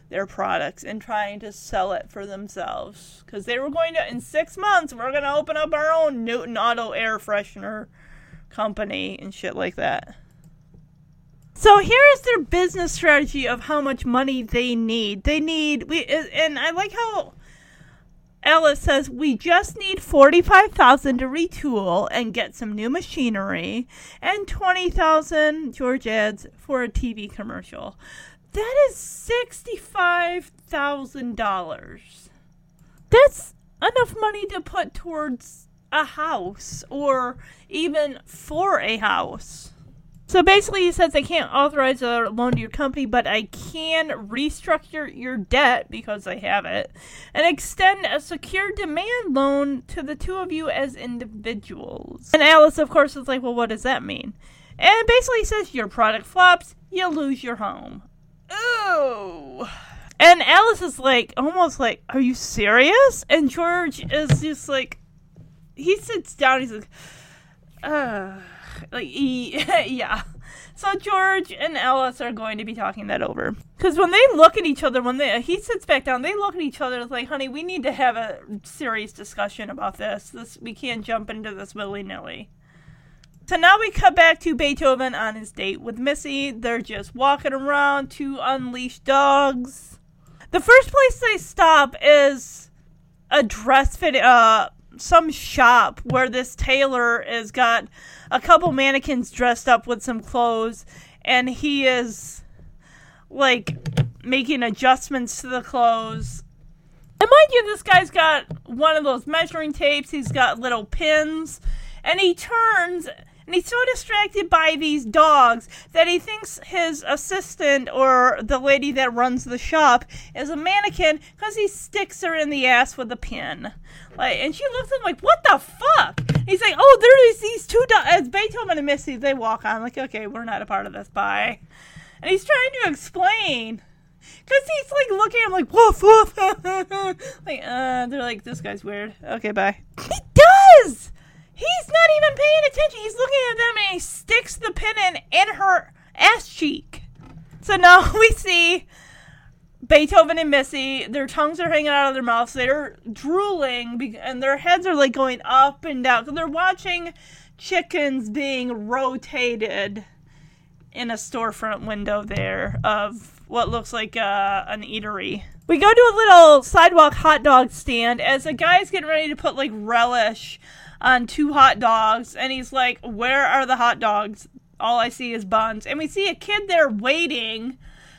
their products and trying to sell it for themselves. Because they were going to in six months we're going to open up our own newton auto air freshener company and shit like that. So here is their business strategy of how much money they need. They need we and i like how Alice says we just need forty-five thousand to retool and get some new machinery, and twenty thousand George adds for a TV commercial. That is sixty-five thousand dollars. That's enough money to put towards a house or even for a house. So basically, he says I can't authorize a loan to your company, but I can restructure your debt because I have it and extend a secure demand loan to the two of you as individuals. And Alice, of course, is like, Well, what does that mean? And basically, he says your product flops, you lose your home. Ooh. And Alice is like, almost like, Are you serious? And George is just like, he sits down, he's like, uh like he, yeah. So George and Alice are going to be talking that over because when they look at each other, when they he sits back down, they look at each other. It's like, honey, we need to have a serious discussion about this. This we can't jump into this willy nilly. So now we cut back to Beethoven on his date with Missy. They're just walking around, two unleashed dogs. The first place they stop is a dress fit, uh, some shop where this tailor has got a couple mannequins dressed up with some clothes, and he is like making adjustments to the clothes. And mind you, this guy's got one of those measuring tapes, he's got little pins, and he turns and he's so distracted by these dogs that he thinks his assistant or the lady that runs the shop is a mannequin because he sticks her in the ass with a pin. Like, and she looks at him like, "What the fuck?" He's like, "Oh, there is these two dogs." As Beethoven and Missy, they walk on like, "Okay, we're not a part of this." Bye. And he's trying to explain. Cause he's like looking at him like woof woof, like uh, they're like this guy's weird. Okay, bye. He does. He's not even paying attention. He's looking at them and he sticks the pin in in her ass cheek. So now we see Beethoven and Missy. Their tongues are hanging out of their mouths. They're drooling and their heads are like going up and down. So they're watching chickens being rotated in a storefront window there of what looks like uh, an eatery. We go to a little sidewalk hot dog stand as a guy's getting ready to put like relish on two hot dogs, and he's like, Where are the hot dogs? All I see is buns. And we see a kid there waiting,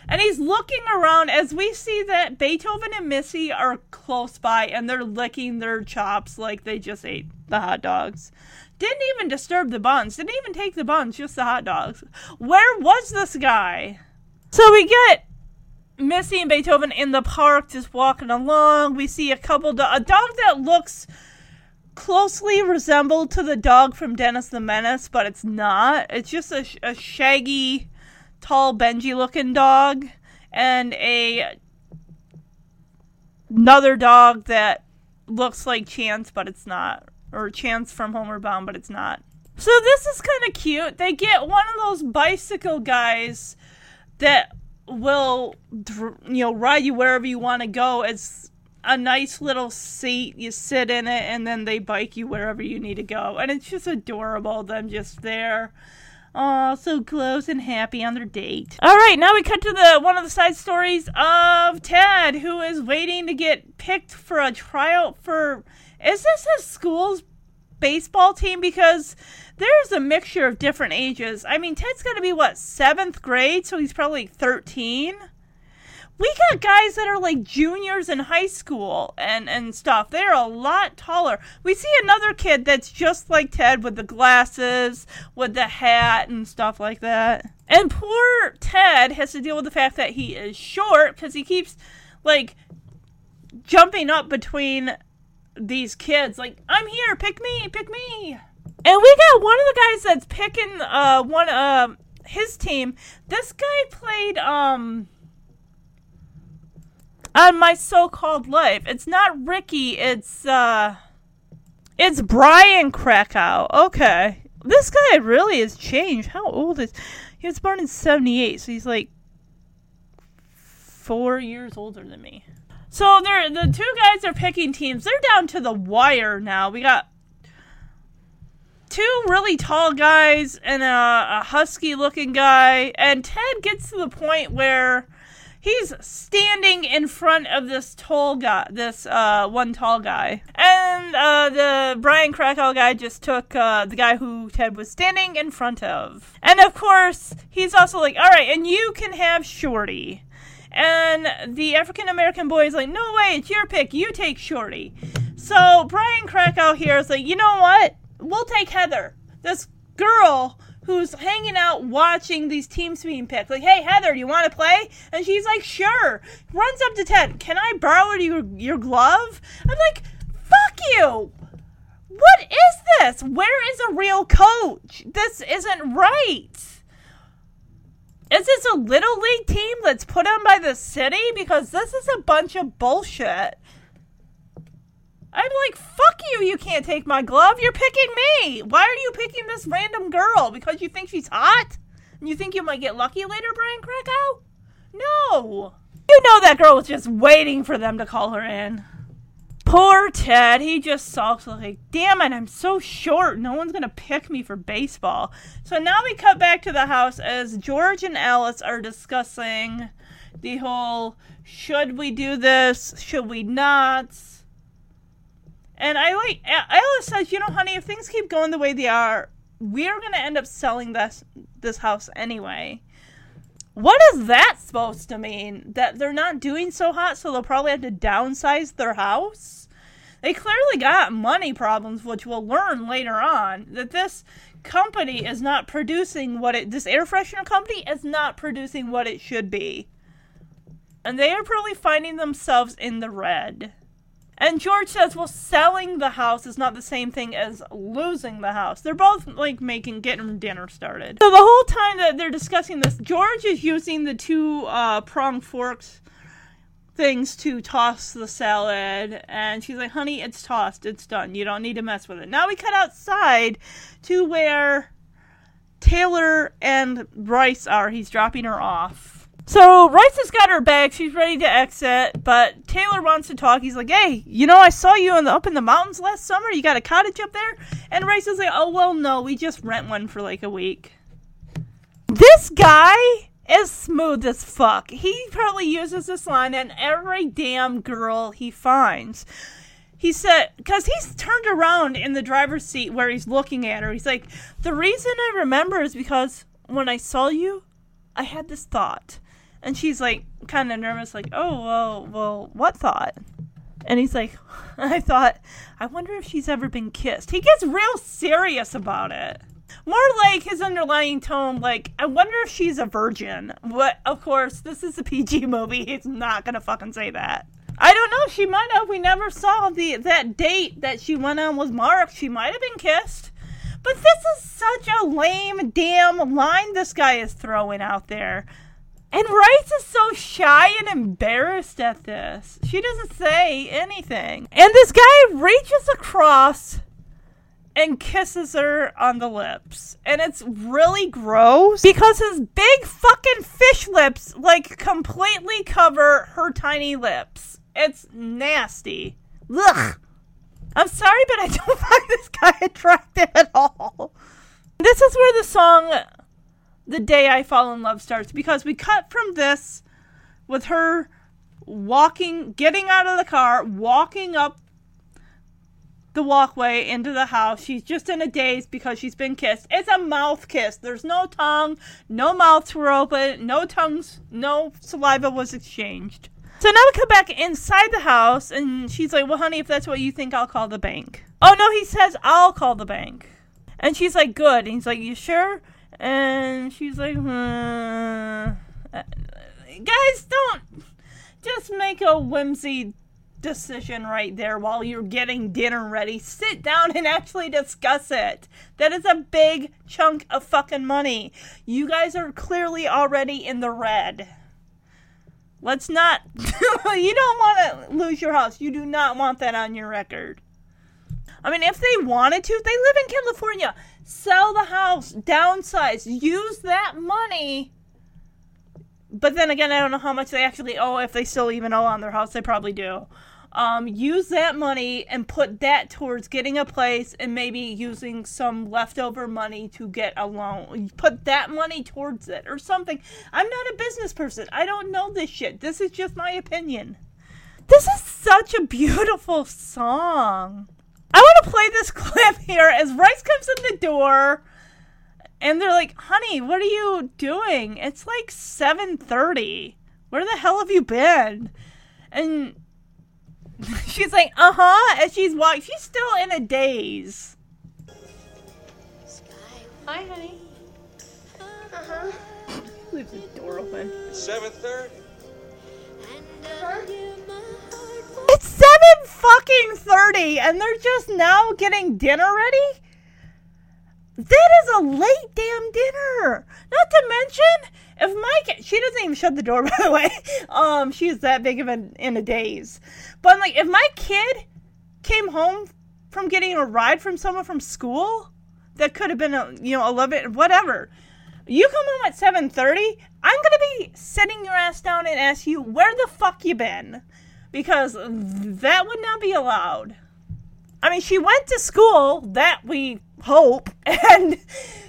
and he's looking around as we see that Beethoven and Missy are close by and they're licking their chops like they just ate the hot dogs. Didn't even disturb the buns, didn't even take the buns, just the hot dogs. Where was this guy? So we get Missy and Beethoven in the park just walking along. We see a couple, do- a dog that looks closely resembled to the dog from Dennis the Menace, but it's not. It's just a, a shaggy, tall, Benji looking dog, and a another dog that looks like Chance, but it's not, or Chance from Homeward Bound, but it's not. So this is kind of cute. They get one of those bicycle guys that will, you know, ride you wherever you want to go. It's a nice little seat. You sit in it, and then they bike you wherever you need to go. And it's just adorable, them just there. Oh, so close and happy on their date. All right, now we cut to the one of the side stories of Ted, who is waiting to get picked for a tryout for. Is this his school's baseball team? Because there's a mixture of different ages. I mean, Ted's going to be what seventh grade, so he's probably thirteen we got guys that are like juniors in high school and and stuff. They're a lot taller. We see another kid that's just like Ted with the glasses, with the hat and stuff like that. And poor Ted has to deal with the fact that he is short because he keeps like jumping up between these kids like I'm here, pick me, pick me. And we got one of the guys that's picking uh one uh his team. This guy played um on my so-called life. It's not Ricky. It's uh, it's Brian Krakow. Okay, this guy really has changed. How old is he? Was born in '78, so he's like four years older than me. So they're the two guys are picking teams. They're down to the wire now. We got two really tall guys and a, a husky looking guy, and Ted gets to the point where he's standing in front of this tall guy, this uh, one tall guy, and uh, the Brian Krakow guy just took uh, the guy who Ted was standing in front of, and of course he's also like, all right, and you can have Shorty. And the African American boy is like, no way, it's your pick. You take Shorty. So Brian Krakow here is like, you know what? We'll take Heather. This girl who's hanging out watching these teams being picked. Like, hey, Heather, do you want to play? And she's like, sure. Runs up to Ted. Can I borrow your, your glove? I'm like, fuck you. What is this? Where is a real coach? This isn't right. Is this a little league team that's put on by the city? Because this is a bunch of bullshit. I'm like, fuck you, you can't take my glove. You're picking me. Why are you picking this random girl? Because you think she's hot? And you think you might get lucky later, Brian Krakow? No. You know that girl was just waiting for them to call her in. Poor Ted, he just sulks like, damn it, I'm so short. No one's gonna pick me for baseball. So now we cut back to the house as George and Alice are discussing the whole should we do this, should we not? And I like Alice says, you know, honey, if things keep going the way they are, we're gonna end up selling this this house anyway. What is that supposed to mean? That they're not doing so hot, so they'll probably have to downsize their house? They clearly got money problems, which we'll learn later on. That this company is not producing what it, this air freshener company is not producing what it should be. And they are probably finding themselves in the red. And George says, well, selling the house is not the same thing as losing the house. They're both like making getting dinner started. So the whole time that they're discussing this, George is using the two uh, prong forks things to toss the salad, and she's like, honey, it's tossed. It's done. You don't need to mess with it. Now we cut outside to where Taylor and Bryce are. He's dropping her off. So Ryce has got her bag. She's ready to exit, but Taylor wants to talk. He's like, "Hey, you know, I saw you in the, up in the mountains last summer. You got a cottage up there?" And Ryce is like, "Oh well, no, we just rent one for like a week." This guy is smooth as fuck. He probably uses this line in every damn girl he finds. He said, because he's turned around in the driver's seat where he's looking at her. He's like, the reason I remember is because when I saw you, I had this thought. And she's like, kind of nervous, like, oh, well, well, what thought? And he's like, I thought, I wonder if she's ever been kissed. He gets real serious about it. More like his underlying tone, like, I wonder if she's a virgin. But of course, this is a PG movie. He's not gonna fucking say that. I don't know. She might have. We never saw the that date that she went on with Mark. She might have been kissed. But this is such a lame damn line this guy is throwing out there. And Ryce is so shy and embarrassed at this. She doesn't say anything. And this guy reaches across and kisses her on the lips. And it's really gross because his big fucking fish lips like completely cover her tiny lips. It's nasty. Ugh. I'm sorry, but I don't find this guy attractive at all. This is where the song the day I fall in love starts because we cut from this with her walking, getting out of the car, walking up the walkway into the house. She's just in a daze because she's been kissed. It's a mouth kiss. There's no tongue, no mouths were open, no tongues, no saliva was exchanged. So now we come back inside the house, and she's like, Well, honey, if that's what you think, I'll call the bank. Oh, no, he says, I'll call the bank. And she's like, Good. And he's like, You sure? And she's like, hmm. guys, don't just make a whimsy decision right there while you're getting dinner ready. Sit down and actually discuss it. That is a big chunk of fucking money. You guys are clearly already in the red. Let's not. you don't want to lose your house. You do not want that on your record. I mean, if they wanted to, they live in California sell the house, downsize, use that money. But then again, I don't know how much they actually owe. If they still even owe on their house, they probably do. um, use that money and put that towards getting a place and maybe using some leftover money to get a loan. Put that money towards it or something. I'm not a business person. I don't know this shit. This is just my opinion. This is such a beautiful song. I want to play this clip here as Ryce comes in the door and they're like, "Honey, what are you doing? It's like 7:30. Where the hell have you been?" And she's like, "Uh huh," and she's walking. She's still in a daze. Hi, honey. Uh-huh. Leaves the door open. Seven thirty. It's seven fucking thirty, and they're just now getting dinner ready. That is a late damn dinner. Not to mention, if Mike, she doesn't even shut the door, by the way. Um, she's that big of a in a daze. But I'm like, if my kid came home from getting a ride from someone from school, that could have been a you know eleven, whatever. You come home at seven thirty. I'm gonna be sitting your ass down and ask you where the fuck you been, because that would not be allowed. I mean, she went to school. That we hope, and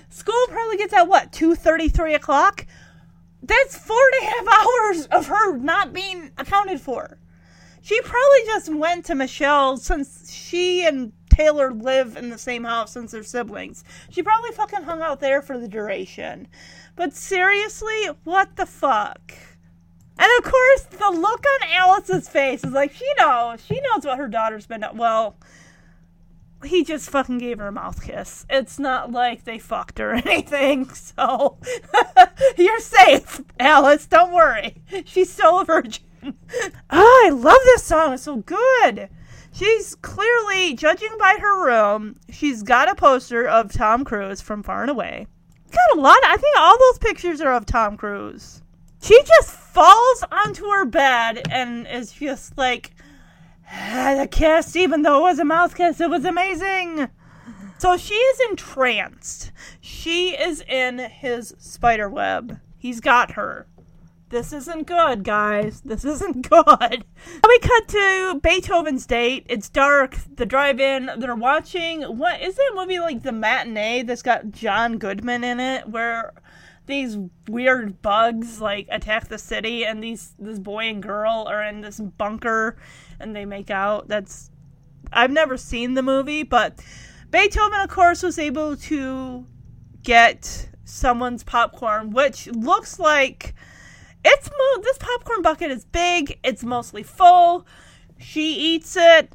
school probably gets at what two thirty, three o'clock. That's four and a half hours of her not being accounted for. She probably just went to Michelle since she and Taylor live in the same house since they're siblings. She probably fucking hung out there for the duration. But seriously, what the fuck? And of course, the look on Alice's face is like she knows. She knows what her daughter's been. Well, he just fucking gave her a mouth kiss. It's not like they fucked or anything. So you're safe, Alice. Don't worry. She's still a virgin. oh, I love this song. It's so good. She's clearly judging by her room. She's got a poster of Tom Cruise from Far and Away. Got a lot. I think all those pictures are of Tom Cruise. She just falls onto her bed and is just like, "Ah, the kiss, even though it was a mouth kiss, it was amazing. So she is entranced. She is in his spider web. He's got her. This isn't good, guys. This isn't good. We cut to Beethoven's date. It's dark. The drive-in. They're watching. What is that movie like? The matinee that's got John Goodman in it, where these weird bugs like attack the city, and these this boy and girl are in this bunker, and they make out. That's I've never seen the movie, but Beethoven, of course, was able to get someone's popcorn, which looks like it's mo- this popcorn bucket is big. It's mostly full. She eats it.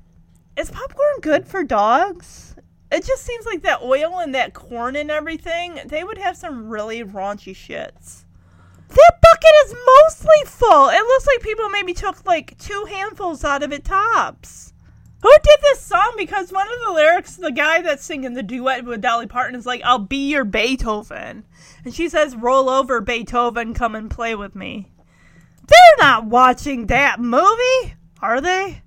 Is popcorn good for dogs? It just seems like that oil and that corn and everything. They would have some really raunchy shits. That bucket is mostly full. It looks like people maybe took like two handfuls out of it tops. Who did this song? Because one of the lyrics, the guy that's singing the duet with Dolly Parton is like, I'll be your Beethoven. And she says, Roll over, Beethoven, come and play with me. They're not watching that movie, are they?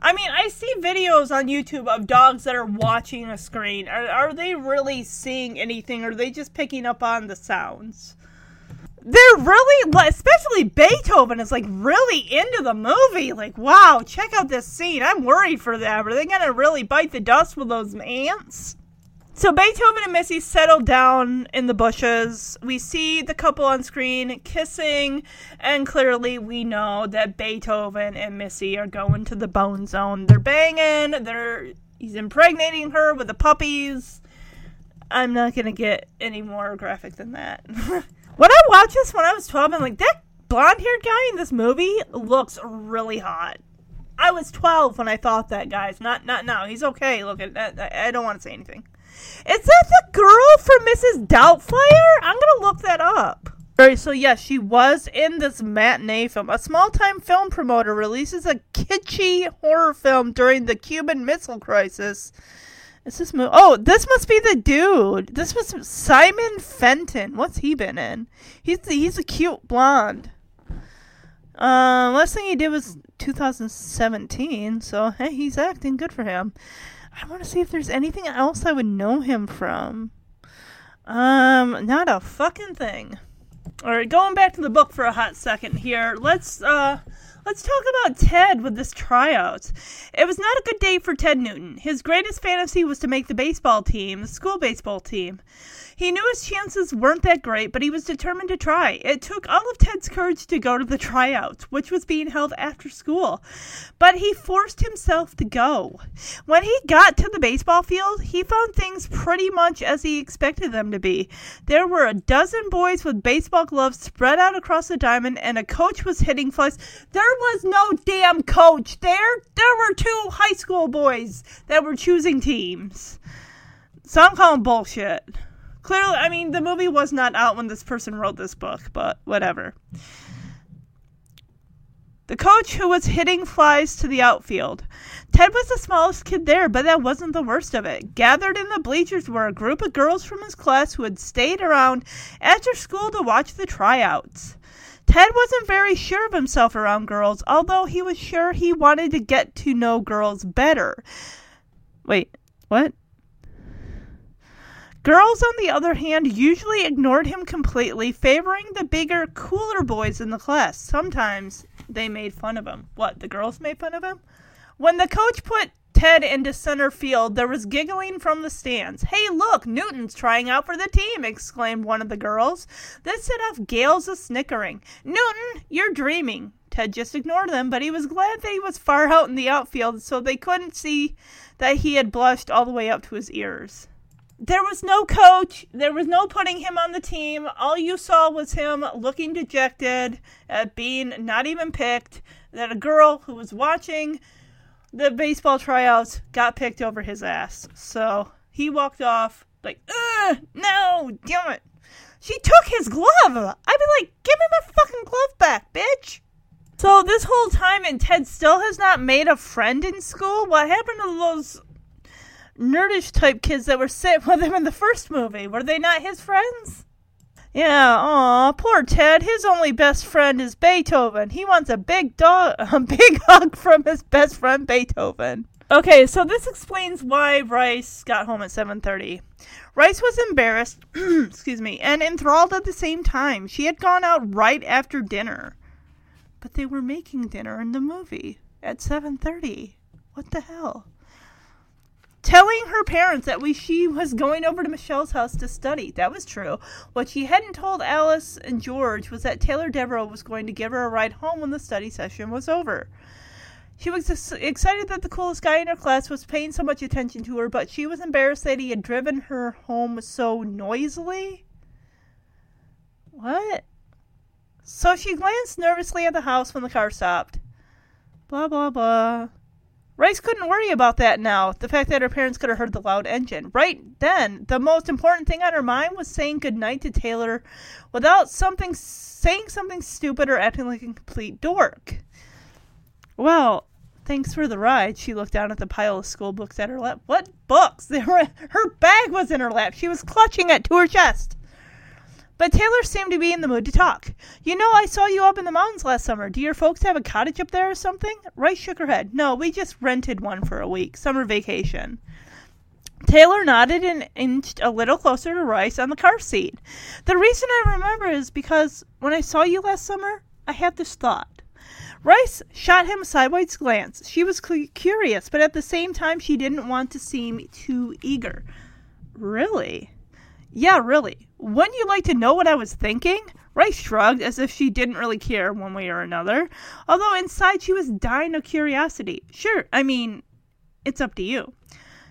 I mean, I see videos on YouTube of dogs that are watching a screen. Are, are they really seeing anything? Or are they just picking up on the sounds? they're really especially beethoven is like really into the movie like wow check out this scene i'm worried for them are they gonna really bite the dust with those ants so beethoven and missy settle down in the bushes we see the couple on screen kissing and clearly we know that beethoven and missy are going to the bone zone they're banging they're he's impregnating her with the puppies i'm not gonna get any more graphic than that When I watched this when I was 12, I'm like, that blonde haired guy in this movie looks really hot. I was 12 when I thought that, guys. Not not now. He's okay. Look, I, I don't want to say anything. Is that the girl from Mrs. Doubtfire? I'm to look that up. Alright, so yes, she was in this matinee film. A small time film promoter releases a kitschy horror film during the Cuban Missile Crisis. Is this mo- Oh, this must be the dude. This was Simon Fenton. What's he been in? He's he's a cute blonde. Um, last thing he did was 2017. So hey, he's acting good for him. I want to see if there's anything else I would know him from. Um, not a fucking thing. All right, going back to the book for a hot second here. Let's uh Let's talk about Ted with this tryout. It was not a good day for Ted Newton. His greatest fantasy was to make the baseball team, the school baseball team. He knew his chances weren't that great, but he was determined to try. It took all of Ted's courage to go to the tryout, which was being held after school. But he forced himself to go. When he got to the baseball field, he found things pretty much as he expected them to be. There were a dozen boys with baseball gloves spread out across the diamond, and a coach was hitting flies. There was no damn coach there. There were two high school boys that were choosing teams. So I'm calling bullshit. Clearly, I mean, the movie was not out when this person wrote this book, but whatever. The coach who was hitting flies to the outfield. Ted was the smallest kid there, but that wasn't the worst of it. Gathered in the bleachers were a group of girls from his class who had stayed around after school to watch the tryouts. Ted wasn't very sure of himself around girls, although he was sure he wanted to get to know girls better. Wait, what? Girls, on the other hand, usually ignored him completely, favoring the bigger, cooler boys in the class. Sometimes they made fun of him. What, the girls made fun of him? When the coach put Ted into center field, there was giggling from the stands. Hey, look, Newton's trying out for the team, exclaimed one of the girls. This set off gales of snickering. Newton, you're dreaming. Ted just ignored them, but he was glad that he was far out in the outfield so they couldn't see that he had blushed all the way up to his ears there was no coach. There was no putting him on the team. All you saw was him looking dejected at being not even picked. That a girl who was watching the baseball tryouts got picked over his ass. So he walked off like, no, damn it. She took his glove. I'd be like, give me my fucking glove back, bitch. So this whole time, and Ted still has not made a friend in school. What happened to those nerdish type kids that were sitting with him in the first movie. Were they not his friends? Yeah, aw, poor Ted. His only best friend is Beethoven. He wants a big dog, a big hug from his best friend Beethoven. Okay, so this explains why Ryce got home at 7:30. Ryce was embarrassed, excuse me, and enthralled at the same time. She had gone out right after dinner. But they were making dinner in the movie at 7:30. What the hell? Telling her parents that we she was going over to Michelle's house to study. That was true. What she hadn't told Alice and George was that Taylor Devereaux was going to give her a ride home when the study session was over. She was excited that the coolest guy in her class was paying so much attention to her, but she was embarrassed that he had driven her home so noisily. What? So she glanced nervously at the house when the car stopped. Blah, blah, blah. Ryce couldn't worry about that now, the fact that her parents could have heard the loud engine. Right then, the most important thing on her mind was saying goodnight to Taylor without something saying something stupid or acting like a complete dork. Well, thanks for the ride. She looked down at the pile of school books at her lap. What books? They were, her bag was in her lap. She was clutching it to her chest. But Taylor seemed to be in the mood to talk. You know, I saw you up in the mountains last summer. Do your folks have a cottage up there or something? Ryce shook her head. No, we just rented one for a week. Summer vacation. Taylor nodded and inched a little closer to Ryce on the car seat. The reason I remember is because when I saw you last summer, I had this thought. Ryce shot him a sideways glance. She was curious, but at the same time, she didn't want to seem too eager. Really? Yeah, really. Wouldn't you like to know what I was thinking? Ryce shrugged as if she didn't really care one way or another, although inside she was dying of curiosity. Sure, I mean, it's up to you.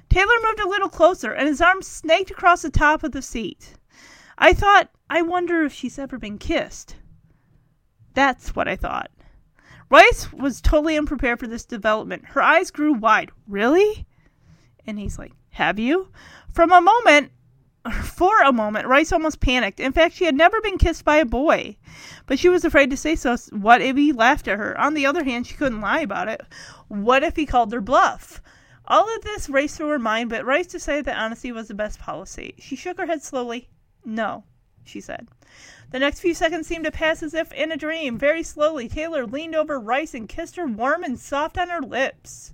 Taylor moved a little closer, and his arm snaked across the top of the seat. I thought, I wonder if she's ever been kissed. That's what I thought. Ryce was totally unprepared for this development. Her eyes grew wide. Really? And he's like, Have you? From a moment, for a moment, Ryce almost panicked. In fact, she had never been kissed by a boy, but she was afraid to say so. What if he laughed at her? On the other hand, she couldn't lie about it. What if he called her bluff? All of this raced through her mind, but Ryce decided that honesty was the best policy. She shook her head slowly. No, she said. The next few seconds seemed to pass as if in a dream. Very slowly, Taylor leaned over Ryce and kissed her warm and soft on her lips.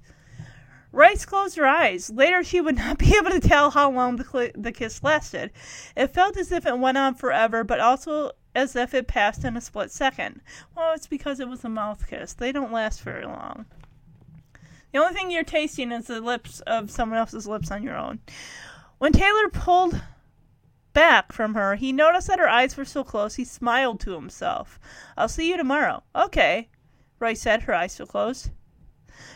Ryce closed her eyes. Later, she would not be able to tell how long the, cl- the kiss lasted. It felt as if it went on forever, but also as if it passed in a split second. Well, it's because it was a mouth kiss. They don't last very long. The only thing you're tasting is the lips of someone else's lips on your own. When Taylor pulled back from her, he noticed that her eyes were so close he smiled to himself. I'll see you tomorrow. Okay, Ryce said, her eyes still closed.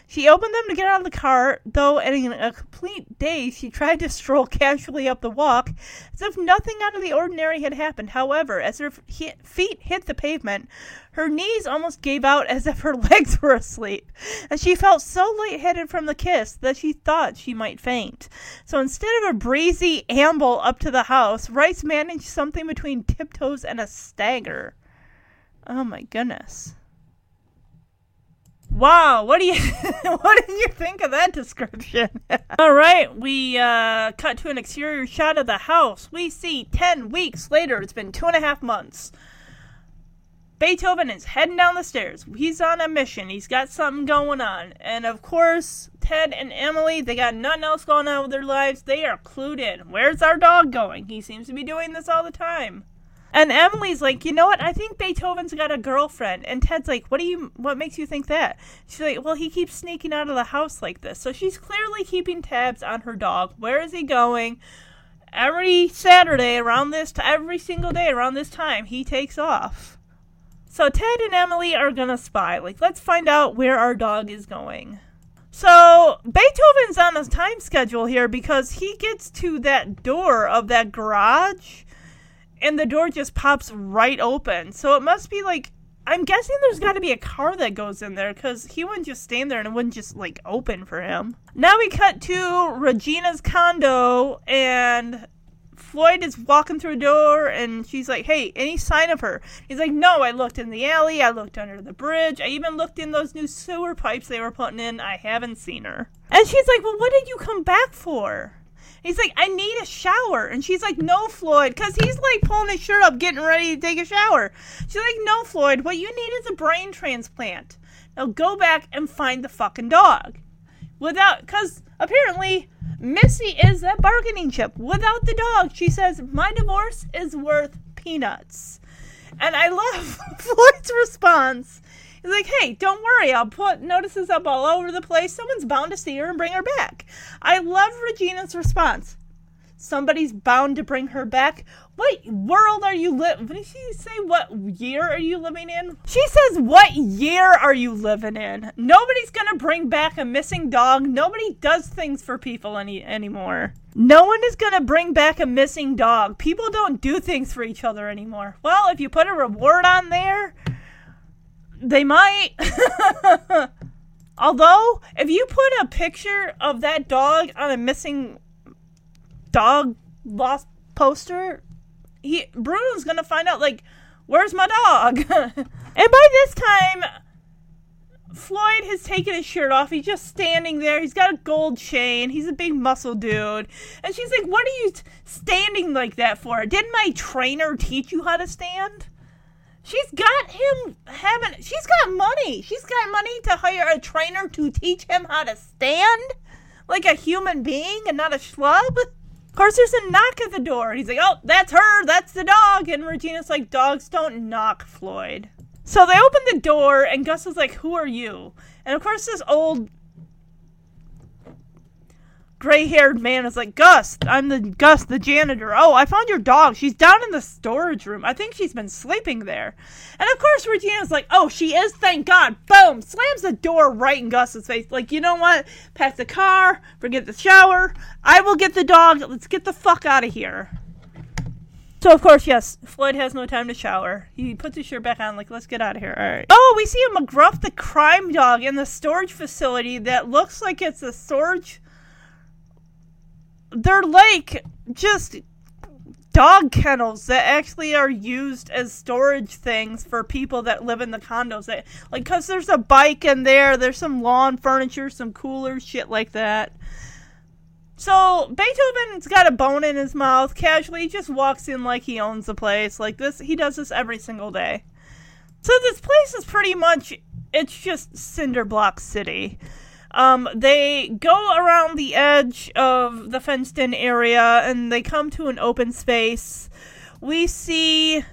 She opened them to get out of the car, though in a complete daze she tried to stroll casually up the walk as if nothing out of the ordinary had happened. However, as her feet hit the pavement, her knees almost gave out as if her legs were asleep, and she felt so lightheaded from the kiss that she thought she might faint. So instead of a breezy amble up to the house, Ryce managed something between tiptoes and a stagger. Oh my goodness. Wow, what do you what did you think of that description? All right, we uh, cut to an exterior shot of the house. We see ten weeks later. It's been two and a half months. Beethoven is heading down the stairs. He's on a mission. He's got something going on, and of course, Ted and Emily they got nothing else going on with their lives. They are clued in. Where's our dog going? He seems to be doing this all the time. And Emily's like, you know what? I think Beethoven's got a girlfriend. And Ted's like, what do you? What makes you think that? She's like, well, he keeps sneaking out of the house like this. So she's clearly keeping tabs on her dog. Where is he going? Every Saturday around this, t- every single day around this time, he takes off. So Ted and Emily are gonna spy. Like, let's find out where our dog is going. So Beethoven's on a time schedule here because he gets to that door of that garage and the door just pops right open. So it must be like I'm guessing there's got to be a car that goes in there because he wouldn't just stand there and it wouldn't just like open for him. Now we cut to Regina's condo and Floyd is walking through a door and she's like, Hey, any sign of her? He's like, No, I looked in the alley, I looked under the bridge, I even looked in those new sewer pipes they were putting in. I haven't seen her. And she's like, Well, what did you come back for? He's like, I need a shower. And she's like, No, Floyd, because he's like pulling his shirt up, getting ready to take a shower. She's like, No, Floyd, what you need is a brain transplant. Now go back and find the fucking dog. Without, because apparently Missy is that bargaining chip. Without the dog, she says, My divorce is worth peanuts. And I love Floyd's response. He's like, hey, don't worry, I'll put notices up all over the place. Someone's bound to see her and bring her back. I love Regina's response. Somebody's bound to bring her back. What world are you living? What did she say? What year are you living in? She says, "What year are you living in?" Nobody's gonna bring back a missing dog. Nobody does things for people any anymore. No one is gonna bring back a missing dog. People don't do things for each other anymore. Well, if you put a reward on there, they might. Although, if you put a picture of that dog on a missing dog lost poster, he Bruno's gonna find out like, where's my dog? and by this time, Floyd has taken his shirt off. He's just standing there. He's got a gold chain. He's a big muscle dude. And she's like, What are you standing like that for? Didn't my trainer teach you how to stand? She's got him having. She's got money. She's got money to hire a trainer to teach him how to stand like a human being and not a schlub. Of course, there's a knock at the door. He's like, "Oh, that's her. That's the dog." And Regina's like, "Dogs don't knock, Floyd." So they open the door, and Gus is like, "Who are you?" And of course, this old gray haired man is like, Gus, I'm the Gus, the janitor. Oh, I found your dog. She's down in the storage room. I think she's been sleeping there. And of course, Regina's like, Oh, she is, thank God. Boom! Slams the door right in Gus's face. Like, you know what? Pack the car, forget the shower. I will get the dog. Let's get the fuck out of here. So of course, yes, Floyd has no time to shower. He puts his shirt back on, like, let's get out of here. All right. Oh, we see a McGruff the crime dog in the storage facility that looks like it's a storage they're like just dog kennels that actually are used as storage things for people that live in the condos that like because there's a bike in there there's some lawn furniture some coolers shit like that. So beethoven's got a bone in his mouth casually he just walks in like he owns the place like this he does this every single day. So this place is pretty much it's just cinder block city Um, they go around the edge of the fenced in area and they come to an open space. We see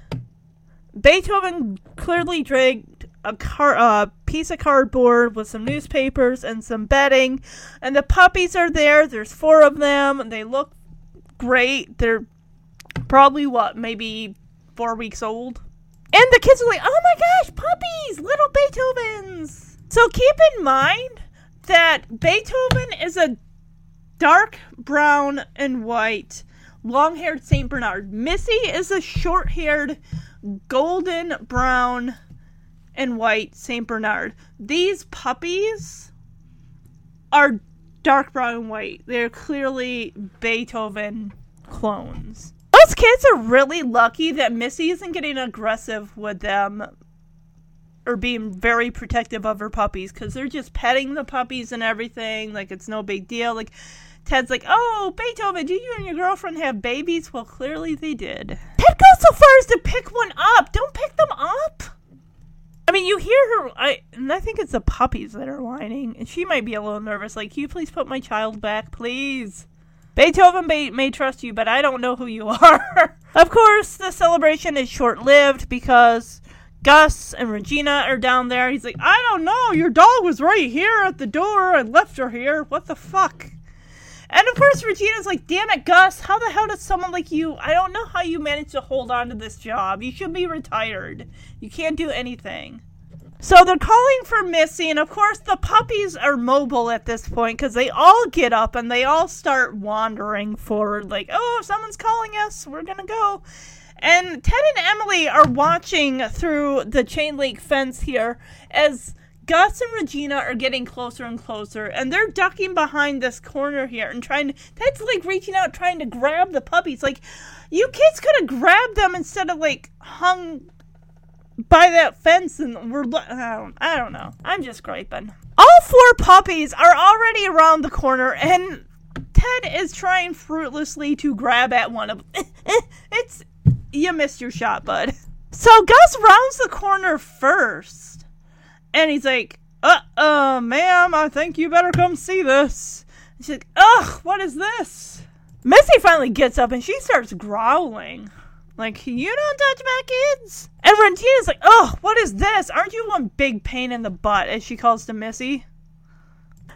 Beethoven clearly dragged a car, uh, piece of cardboard with some newspapers and some bedding, and the puppies are there. There's four of them. They look great. They're probably what, maybe four weeks old. And the kids are like, oh my gosh, puppies, little Beethovens. So keep in mind that Beethoven is a dark brown and white long haired St. Bernard. Missy is a short haired golden brown and white St. Bernard. These puppies are dark brown and white. They're clearly Beethoven clones. Those kids are really lucky that Missy isn't getting aggressive with them or being very protective of her puppies because they're just petting the puppies and everything like it's no big deal. Like Ted's like, "Oh, Beethoven, do you and your girlfriend have babies?" Well, clearly they did. Ted goes so far as to pick one up. Don't pick them up. I mean, you hear her. I and I think it's the puppies that are whining, and she might be a little nervous. Like, "Can you please put my child back, please?" Beethoven may, may trust you, but I don't know who you are. of course, the celebration is short lived because Gus and Regina are down there. He's like, I don't know. Your dog was right here at the door. I left her here. What the fuck? And of course, Regina's like, damn it, Gus. How the hell does someone like you? I don't know how you managed to hold on to this job. You should be retired. You can't do anything. So they're calling for Missy, and of course, the puppies are mobile at this point because they all get up and they all start wandering forward, like, oh, if someone's calling us, we're gonna go. And Ted and Emily are watching through the chain link fence here as Gus and Regina are getting closer and closer, and they're ducking behind this corner here and trying to. Ted's like reaching out, trying to grab the puppies. Like, you kids could have grabbed them instead of like hung by that fence and we're I don't, I don't know. I'm just griping. All four puppies are already around the corner and Ted is trying fruitlessly to grab at one of them. it's you missed your shot, bud. So Gus rounds the corner first. And he's like, "Uh, uh, ma'am, I think you better come see this." And she's like, "Ugh, what is this?" Missy finally gets up and she starts growling. Like, you don't touch my kids. And Regina's like, oh, what is this? Aren't you one big pain in the butt, as she calls to Missy?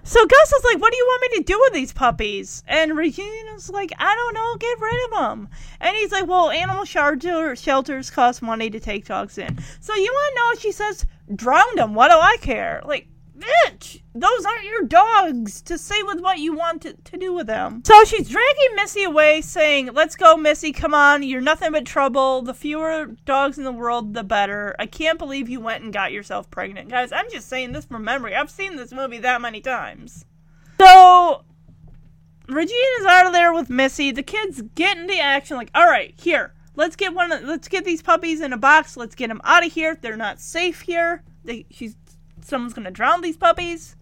So Gus is like, what do you want me to do with these puppies? And Regina's like, I don't know, get rid of them. And he's like, well, animal shelter, shelters cost money to take dogs in. So you want to know, she says, drown them. What do I care? Like, bitch, those aren't your dogs to say with what you want to, to do with them. So she's dragging Missy away, saying, Let's go, Missy, come on, you're nothing but trouble. The fewer dogs in the world, the better. I can't believe you went and got yourself pregnant. Guys, I'm just saying this from memory. I've seen this movie that many times. So. Regina's out of there with Missy. The kids get into action, like, all right, here, let's get one. Let's get these puppies in a box. Let's get them out of here. They're not safe here. They, she's someone's gonna drown these puppies.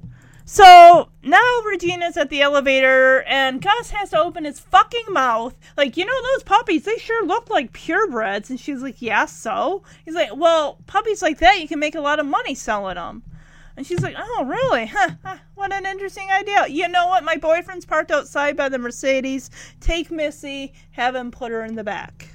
So now Regina's at the elevator and Gus has to open his fucking mouth. Like, you know, those puppies, they sure look like purebreds. And she's like, yeah, so? He's like, well, puppies like that, you can make a lot of money selling them. And she's like, oh, really? Huh, what an interesting idea. You know what? My boyfriend's parked outside by the Mercedes. Take Missy, have him put her in the back.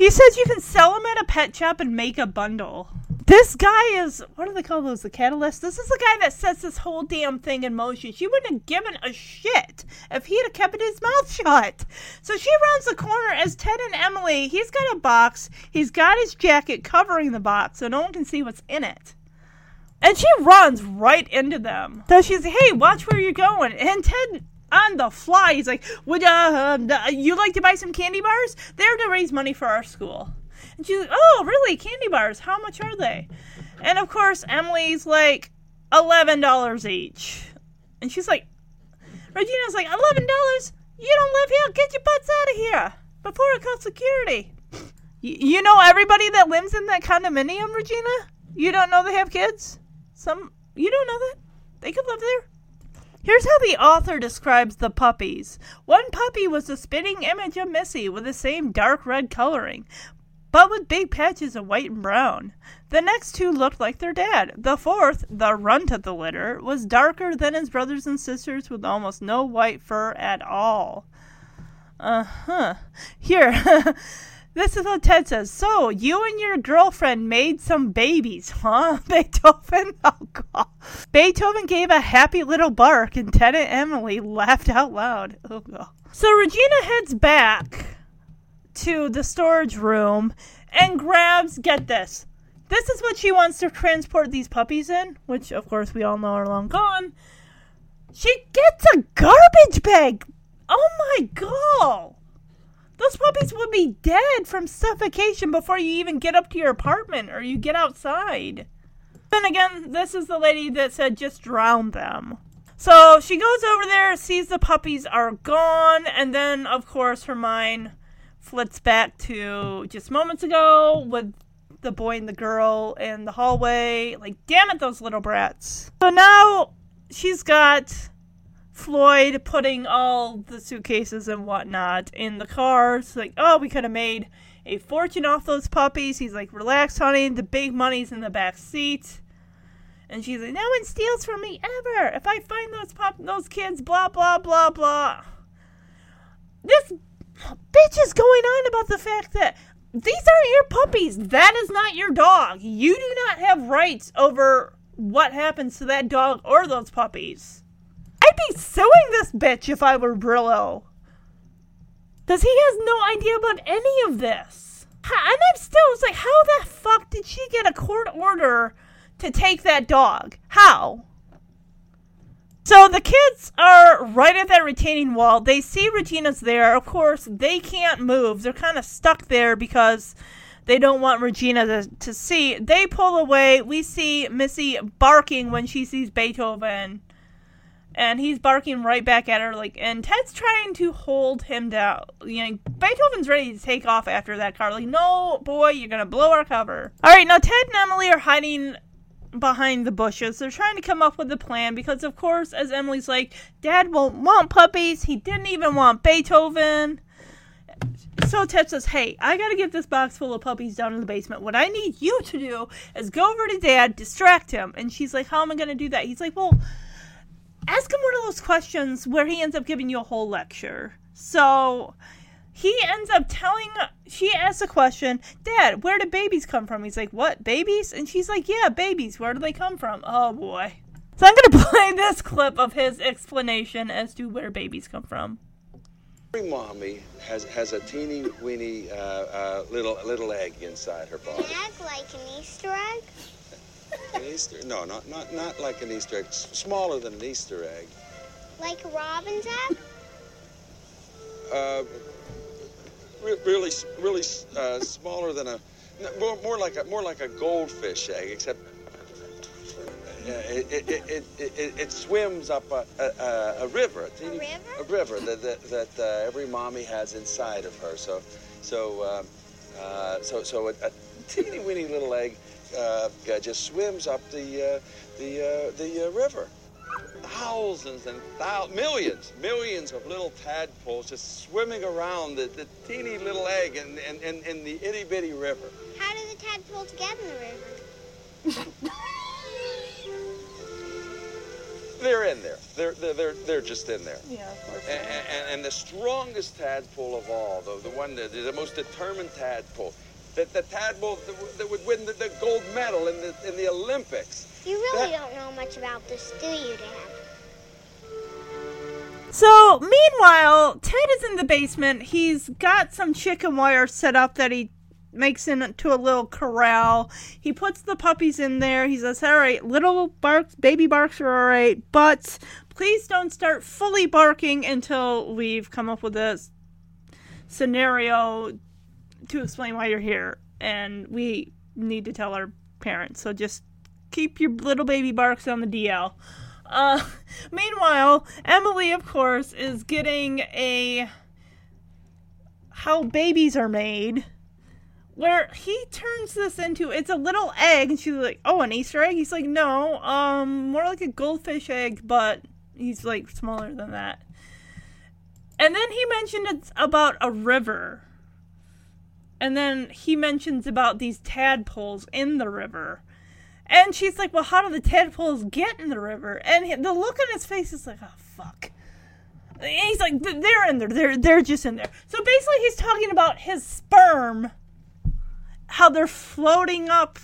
He says you can sell them at a pet shop and make a bundle. This guy is what do they call those? The catalyst. This is the guy that sets this whole damn thing in motion. She wouldn't have given a shit if he'd have kept his mouth shut. So she rounds the corner as Ted and Emily. He's got a box. He's got his jacket covering the box, so no one can see what's in it. And she runs right into them. So she's, hey, watch where you're going. And Ted on the fly. He's like, "Would uh, uh, you like to buy some candy bars? They're to raise money for our school." And she's like, oh, really? Candy bars? How much are they? And of course, Emily's like, $11 each. And she's like, Regina's like, $11? You don't live here? Get your butts out of here before I call security. You know everybody that lives in that condominium, Regina? You don't know they have kids? Some, you don't know that? They could live there. Here's how the author describes the puppies. One puppy was a spitting image of Missy with the same dark red coloring. but with big patches of white and brown. The next two looked like their dad. The fourth, the runt of the litter, was darker than his brothers and sisters with almost no white fur at all. Uh huh. Here. This is what Ted says. So, you and your girlfriend made some babies, huh? Beethoven? Oh, God. Beethoven gave a happy little bark, and Ted and Emily laughed out loud. Oh, God. So, Regina heads back to the storage room and grabs, get this. This is what she wants to transport these puppies in, which, of course, we all know are long gone. She gets a garbage bag. Oh, my God. Those puppies would be dead from suffocation before you even get up to your apartment or you get outside. Then again, this is the lady that said just drown them. So she goes over there, sees the puppies are gone, and then, of course, her mind flits back to just moments ago with the boy and the girl in the hallway. Like, damn it, those little brats. So now she's got Floyd putting all the suitcases and whatnot in the car. It's like, oh, we could have made a fortune off those puppies. He's like, relax, honey. The big money's in the back seat. And she's like, no one steals from me ever. If I find those pup, those kids, blah blah blah blah. This bitch is going on about the fact that these aren't your puppies. That is not your dog. You do not have rights over what happens to that dog or those puppies. I'd be suing this bitch if I were Brillo. Because he has no idea about any of this. And I'm still it's like, how the fuck did she get a court order to take that dog? How? So the kids are right at that retaining wall. They see Regina's there. Of course, they can't move. They're kind of stuck there because they don't want Regina to, to see. They pull away. We see Missy barking when she sees Beethoven and he's barking right back at her like and ted's trying to hold him down you know beethoven's ready to take off after that car like no boy you're gonna blow our cover all right now ted and emily are hiding behind the bushes they're trying to come up with a plan because of course as emily's like dad won't want puppies he didn't even want beethoven so Ted says, Hey, I gotta get this box full of puppies down in the basement. What I need you to do is go over to dad, distract him. And she's like, How am I gonna do that? He's like, Well, ask him one of those questions where he ends up giving you a whole lecture. So he ends up telling she asks a question dad where do babies come from? He's like what babies? And she's like yeah babies where do they come from? Oh boy. So i'm going to play this clip of his explanation as to where babies come from. Every mommy has has a teeny weeny uh, uh, little little egg inside her body. An egg like an easter egg an Easter? No, not not not like an Easter egg. S- smaller than an Easter egg. like a robin's egg Uh, re- really, really uh, smaller than a. More, more like a more like a goldfish egg, except. uh, it, it, it, it, swims up a, a, a river, a, river? a river that, that, that uh, every mommy has inside of her. So, so, um, uh, so, so a, a teeny weeny little egg uh, uh, just swims up the uh, the uh, the uh, river. Thousands and thou- millions, millions of little tadpoles just swimming around the, the teeny little egg in, in, in, in the itty bitty river. how do the tadpoles get in the river They're in there. They're they're they're, they're just in there. yeah of course And, and, and the strongest tadpole of all, the, the one that the most determined tadpole, that the tadpole that, would- that would win the, the gold medal in the in the Olympics. you really That- don't know much about this do you dad So, meanwhile, Ted is in the basement. He's got some chicken wire set up that he makes into a little corral. He puts the puppies in there. He says, All right, little barks, baby barks are all right, but please don't start fully barking until we've come up with a scenario to explain why you're here. And we need to tell our parents. So just keep your little baby barks on the DL. Uh, meanwhile, Emily, of course, is getting a how babies are made, where he turns this into it's a little egg, and she's like, "Oh, an Easter egg." He's like, "No, um, more like a goldfish egg, but he's like smaller than that." And then he mentioned it's about a river. And then he mentions about these tadpoles in the river. And she's like, Well, how do the tadpoles get in the river? And he- the look on his face is like, Oh, fuck. And he's like, They're in there. They're, they're just in there. So basically, he's talking about his sperm, how they're floating up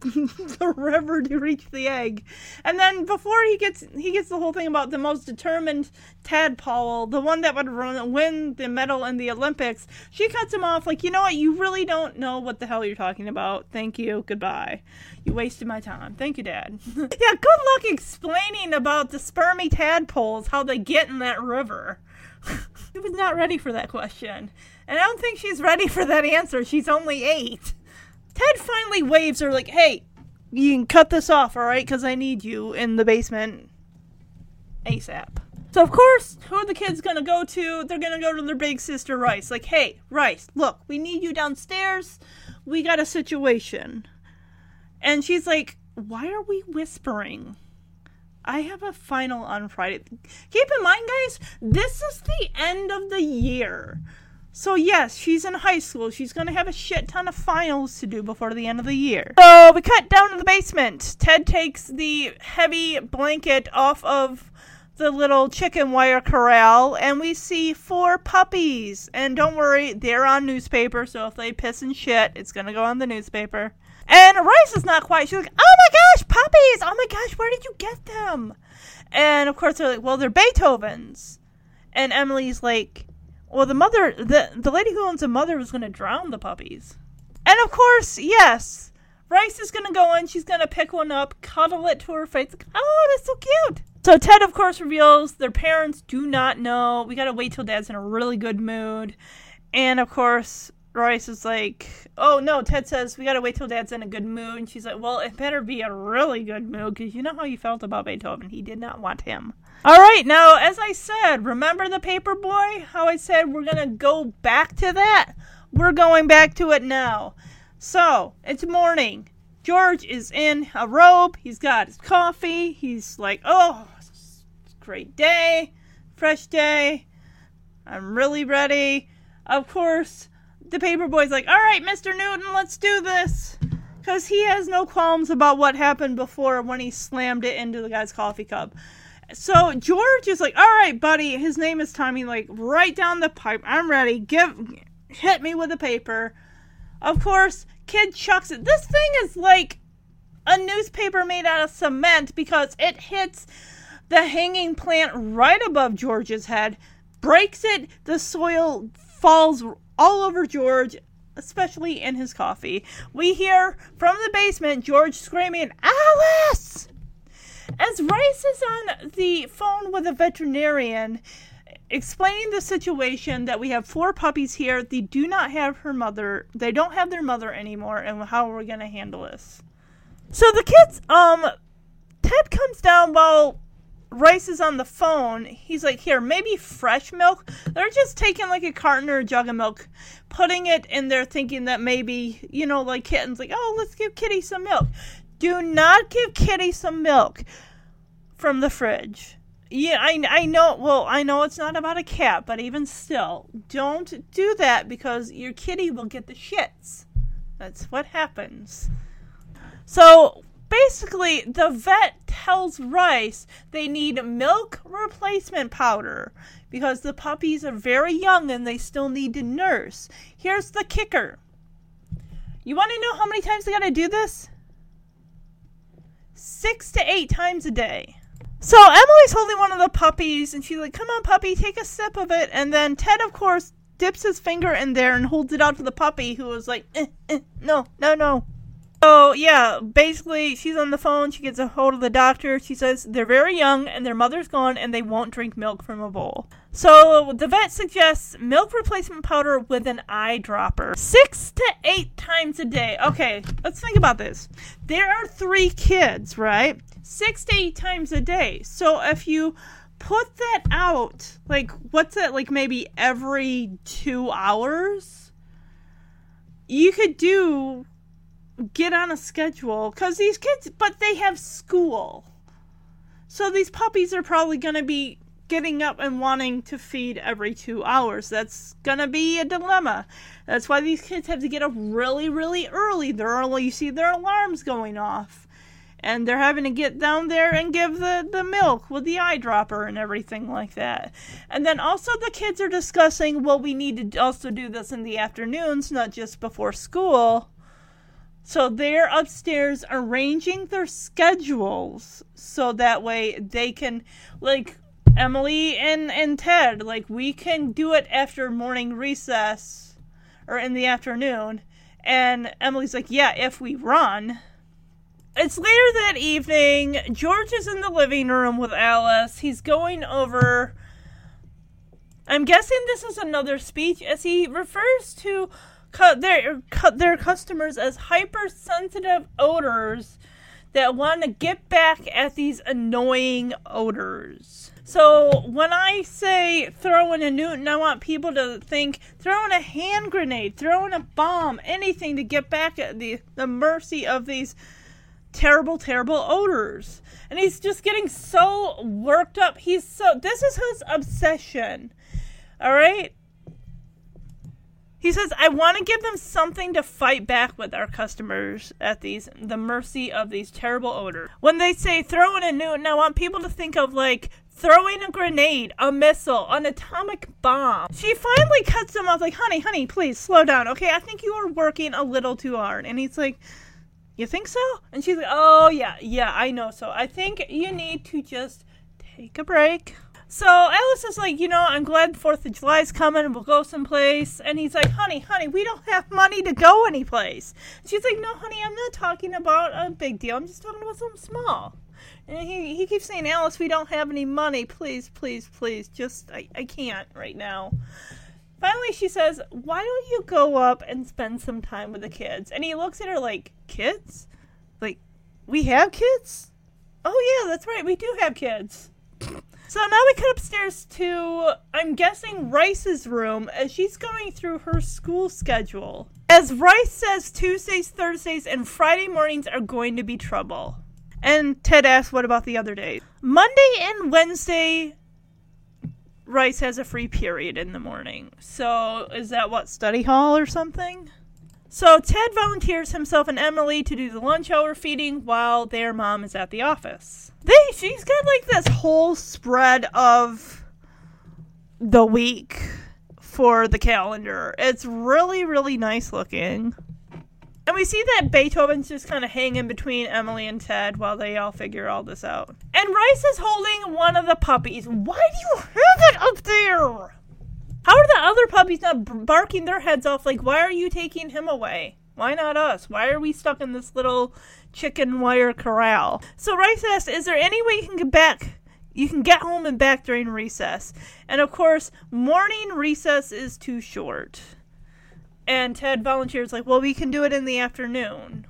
the river to reach the egg. And then before he gets he gets the whole thing about the most determined tadpole, the one that would run, win the medal in the Olympics, she cuts him off like, "You know what? You really don't know what the hell you're talking about. Thank you. Goodbye. You wasted my time. Thank you, dad." yeah, good luck explaining about the spermy tadpoles how they get in that river. she was not ready for that question. And I don't think she's ready for that answer. She's only 8. Ted finally waves her, like, hey, you can cut this off, alright? Because I need you in the basement ASAP. So, of course, who are the kids gonna go to? They're gonna go to their big sister, Ryce. Like, hey, Ryce, look, we need you downstairs. We got a situation. And she's like, why are we whispering? I have a final on Friday. Keep in mind, guys, this is the end of the year. So yes, she's in high school. She's gonna have a shit ton of finals to do before the end of the year. So we cut down to the basement. Ted takes the heavy blanket off of the little chicken wire corral, and we see four puppies. And don't worry, they're on newspaper. So if they piss and shit, it's gonna go on the newspaper. And Ryce is not quiet. She's like, "Oh my gosh, puppies! Oh my gosh, where did you get them?" And of course they're like, "Well, they're Beethoven's." And Emily's like, well, the mother, the the lady who owns the mother was going to drown the puppies. And of course, yes, Ryce is going to go in. She's going to pick one up, cuddle it to her face. Oh, that's so cute. So Ted, of course, reveals their parents do not know. We got to wait till Dad's in a really good mood. And of course, Ryce is like, oh no, Ted says, we got to wait till Dad's in a good mood. And she's like, well, it better be a really good mood because you know how you felt about Beethoven. He did not want him. All right, now, as I said, remember the paper boy? How I said we're going to go back to that? We're going back to it now. So, it's morning. George is in a robe. He's got his coffee. He's like, oh, it's a great day, fresh day. I'm really ready. Of course, the paper boy's like, all right, Mr. Newton, let's do this. Because he has no qualms about what happened before when he slammed it into the guy's coffee cup. So George is like, all right, buddy. His name is Tommy. Like, right down the pipe. I'm ready. Give, hit me with the paper. Of course, kid chucks it. This thing is like a newspaper made out of cement because it hits the hanging plant right above George's head, breaks it. The soil falls all over George, especially in his coffee. We hear from the basement George screaming, Alice! As Ryce is on the phone with a veterinarian, explaining the situation that we have four puppies here, they do not have her mother, they don't have their mother anymore, and how are we going to handle this? So the kids, um, Ted comes down while Ryce is on the phone. He's like, Here, maybe fresh milk. They're just taking like a carton or a jug of milk, putting it in there, thinking that maybe, you know, like kittens, like, Oh, let's give Kitty some milk. Do not give Kitty some milk from the fridge. Yeah, I, I know. Well, I know it's not about a cat, but even still, don't do that because your kitty will get the shits. That's what happens. So basically, the vet tells Ryce they need milk replacement powder because the puppies are very young and they still need to nurse. Here's the kicker. You want to know how many times they got to do this? Six to eight times a day. So Emily's holding one of the puppies and she's like, Come on, puppy, take a sip of it. And then Ted, of course, dips his finger in there and holds it out to the puppy who was like, eh, eh, No, no, no. So, yeah, basically, she's on the phone. She gets a hold of the doctor. She says they're very young and their mother's gone and they won't drink milk from a bowl. So, the vet suggests milk replacement powder with an eyedropper. Six to eight times a day. Okay, let's think about this. There are three kids, right? Six to eight times a day. So, if you put that out, like, what's that, like maybe every two hours? You could do get on a schedule because these kids, but they have school. So these puppies are probably going to be getting up and wanting to feed every two hours. That's gonna be a dilemma. That's why these kids have to get up really, really early. They're early. You see their alarms going off, and they're having to get down there and give the the milk with the eyedropper and everything like that. And then also the kids are discussing, well, we need to also do this in the afternoons, not just before school. So they're upstairs arranging their schedules so that way they can like Emily and and Ted like we can do it after morning recess or in the afternoon and Emily's like yeah if we run it's later that evening George is in the living room with Alice he's going over I'm guessing this is another speech as he refers to cu- their cu- their customers as hypersensitive odors that want to get back at these annoying odors. So when I say throwing a Newton, I want people to think throwing a hand grenade, throwing a bomb, anything to get back at the the mercy of these terrible, terrible odors. And he's just getting so worked up. He's so this is his obsession. All right. He says, I want to give them something to fight back with our customers at these the mercy of these terrible odors. When they say throw in a Newton, I want people to think of like throwing a grenade, a missile, an atomic bomb. She finally cuts him off like, honey, honey, please slow down. Okay, I think you are working a little too hard. And he's like, You think so? And she's like, Oh yeah, yeah, I know so. I think you need to just take a break. So Alice is like, you know, I'm glad Fourth of July's coming and we'll go someplace. And he's like, honey, honey, we don't have money to go anyplace. She's like, no, honey, I'm not talking about a big deal. I'm just talking about something small. And he, he keeps saying, Alice, we don't have any money. Please, please, please. Just, I, I can't right now. Finally, she says, why don't you go up and spend some time with the kids? And he looks at her like, kids? Like, we have kids? Oh, yeah, that's right. We do have kids. So now we cut upstairs to, I'm guessing, Ryce's room as she's going through her school schedule. As Ryce says, Tuesdays, Thursdays, and Friday mornings are going to be trouble. And Ted asks, what about the other days? Monday and Wednesday, Ryce has a free period in the morning. So is that what, study hall or something? So Ted volunteers himself and Emily to do the lunch hour feeding while their mom is at the office. They she's got like this whole spread of the week for the calendar. It's really really nice looking. And we see that Beethoven's just kind of hanging between Emily and Ted while they all figure all this out. And Ryce is holding one of the puppies. Why do you have it up there? How are the other puppies not barking their heads off? Like, why are you taking him away? Why not us? Why are we stuck in this little chicken wire corral? So Ryce asks, "Is there any way you can get back? You can get home and back during recess?" And of course, morning recess is too short. And Ted volunteers, like, "Well, we can do it in the afternoon."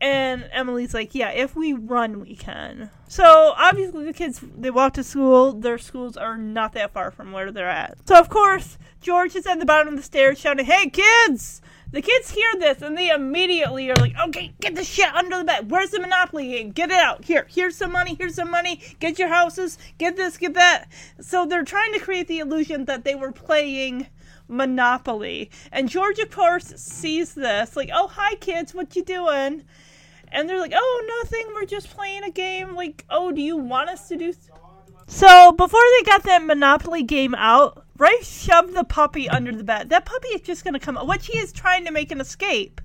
And Emily's like, yeah, if we run, we can. So obviously, the kids they walk to school. Their schools are not that far from where they're at. So of course, George is at the bottom of the stairs shouting, "Hey, kids!" The kids hear this and they immediately are like, "Okay, get the shit under the bed. Where's the Monopoly game? Get it out. Here, here's some money. Here's some money. Get your houses. Get this. Get that." So they're trying to create the illusion that they were playing. Monopoly. And George, of course, sees this, like, oh, hi, kids, what you doing? And they're like, oh, nothing, we're just playing a game. Like, oh, do you want us to do. So, before they got that Monopoly game out, Ryce shoved the puppy under the bed. That puppy is just going to come out. What she is trying to make an escape.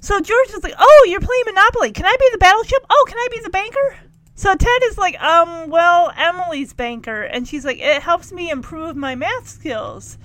So, George is like, oh, you're playing Monopoly. Can I be the battleship? Oh, can I be the banker? So Ted is like, um, well, Emily's banker, and she's like, it helps me improve my math skills.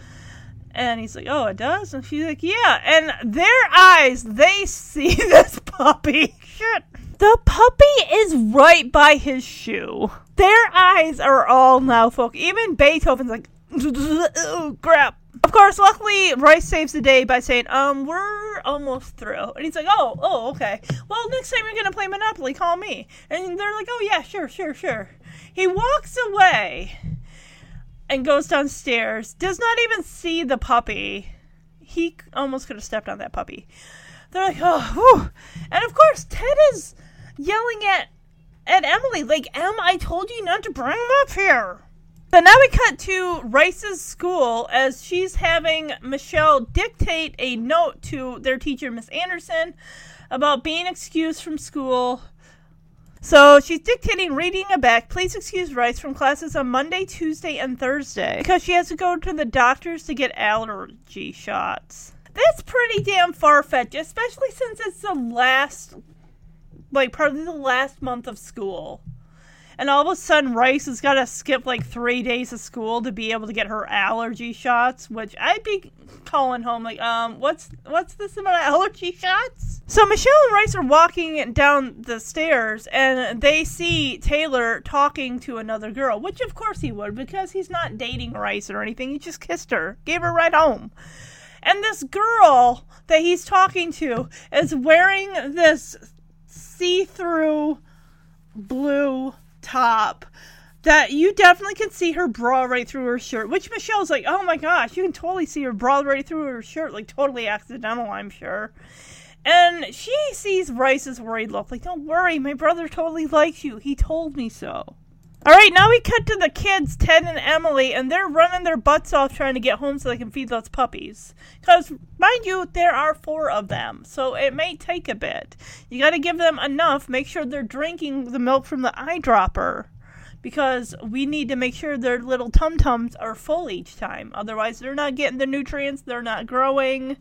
And he's like, oh, it does? And she's like, yeah. And their eyes, they see this puppy. Shit. The puppy is right by his shoe. Their eyes are all now focused. Even Beethoven's like, oh, crap. Of course, luckily, Ryce saves the day by saying, um, we're almost through. And he's like, oh, oh, okay. Well, next time you're going to play Monopoly, call me. And they're like, oh, yeah, sure, sure, sure. He walks away and goes downstairs, does not even see the puppy. He almost could have stepped on that puppy. They're like, oh, whew. and of course, Ted is yelling at at Emily, like, Em, I told you not to bring him up here. So now we cut to Ryce's school as she's having Michelle dictate a note to their teacher, Miss Anderson, about being excused from school. So she's dictating reading a back. Please excuse Ryce from classes on Monday, Tuesday, and Thursday because she has to go to the doctors to get allergy shots. That's pretty damn far fetched, especially since it's the last, like, probably the last month of school and all of a sudden Ryce has got to skip like three days of school to be able to get her allergy shots, which I'd be calling home like, um, what's what's this about allergy shots? So Michelle and Ryce are walking down the stairs and they see Taylor talking to another girl, which of course he would because he's not dating Ryce or anything. He just kissed her, gave her right home. And this girl that he's talking to is wearing this see-through blue top that you definitely can see her bra right through her shirt. Which Michelle's like, oh my gosh, you can totally see her bra right through her shirt, like totally accidental, I'm sure. And she sees Ryce's worried look, like, don't worry, my brother totally likes you. He told me so. All right, now we cut to the kids, Ted and Emily, and they're running their butts off trying to get home so they can feed those puppies. Because, mind you, there are four of them, so it may take a bit. You got to give them enough. Make sure they're drinking the milk from the eyedropper, because we need to make sure their little tum tums are full each time. Otherwise, they're not getting the nutrients, they're not growing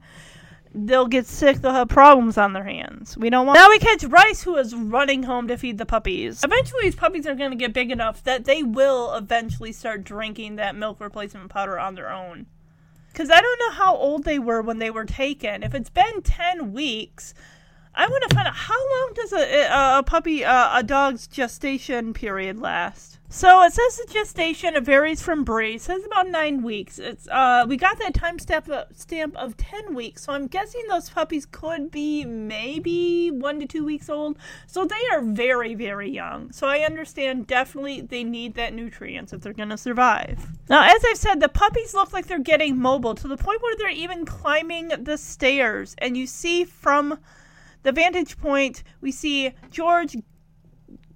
they'll get sick, they'll have problems on their hands. We don't want. Now we catch Ryce, who is running home to feed the puppies. Eventually, these puppies are going to get big enough that they will eventually start drinking that milk replacement powder on their own. Because I don't know how old they were when they were taken. If it's been 10 weeks, I want to find out how long does a, a, a puppy, uh, a dog's gestation period last? So it says the gestation it varies from breed. It says about nine weeks. It's uh we got that time stamp stamp of ten weeks, so I'm guessing those puppies could be maybe one to two weeks old. So they are very very young. So I understand definitely they need that nutrients if they're gonna survive. Now as I've said, the puppies look like they're getting mobile to the point where they're even climbing the stairs, and you see from the vantage point we see George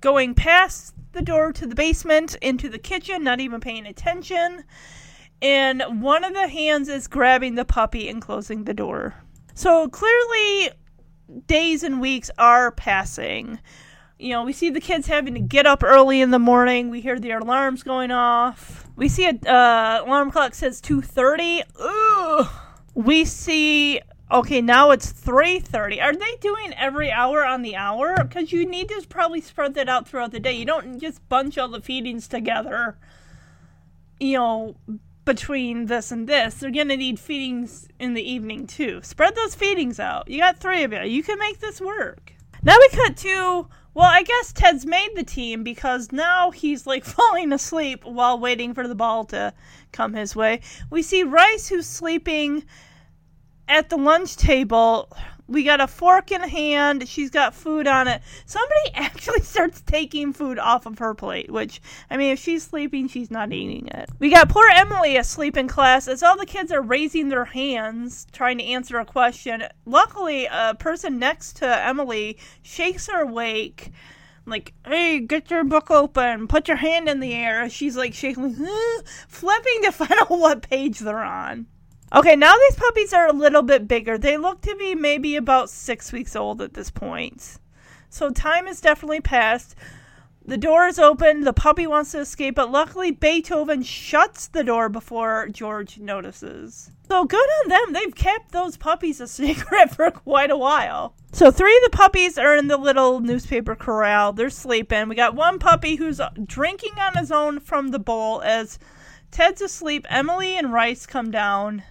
going past the door to the basement into the kitchen, not even paying attention. And one of the hands is grabbing the puppy and closing the door. So clearly, days and weeks are passing. You know, we see the kids having to get up early in the morning. We hear the alarms going off. We see a uh, alarm clock says 2:30. Ugh. We see Okay, now it's 3:30. Are they doing every hour on the hour? Cuz you need to probably spread that out throughout the day. You don't just bunch all the feedings together. You know, between this and this. They're to need feedings in the evening too. Spread those feedings out. You got 3 of you. You can make this work. Now we cut to well, I guess Ted's made the team because now he's like falling asleep while waiting for the ball to come his way. We see Ryce who's sleeping at the lunch table, we got a fork in hand. She's got food on it. Somebody actually starts taking food off of her plate, which, I mean, if she's sleeping, she's not eating it. We got poor Emily asleep in class as all the kids are raising their hands trying to answer a question. Luckily, a person next to Emily shakes her awake. Like, hey, get your book open, put your hand in the air. She's like shaking, flipping to find out what page they're on. Okay, now these puppies are a little bit bigger. They look to be maybe about six weeks old at this point. So time has definitely passed. The door is open. The puppy wants to escape, but luckily Beethoven shuts the door before George notices. So good on them. They've kept those puppies a secret for quite a while. So three of the puppies are in the little newspaper corral. They're sleeping. We got one puppy who's drinking on his own from the bowl as Ted's asleep. Emily and Ryce come down.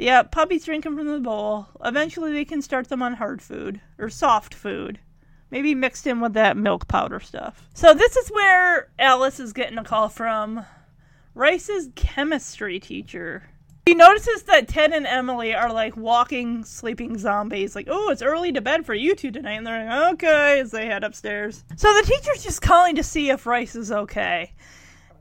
Yeah, puppies drinking from the bowl. Eventually, they can start them on hard food or soft food. Maybe mixed in with that milk powder stuff. So, this is where Alice is getting a call from Ryce's chemistry teacher. He notices that Ted and Emily are like walking, sleeping zombies. Like, oh, it's early to bed for you two tonight. And they're like, okay, as they head upstairs. So the teacher's just calling to see if Ryce is okay.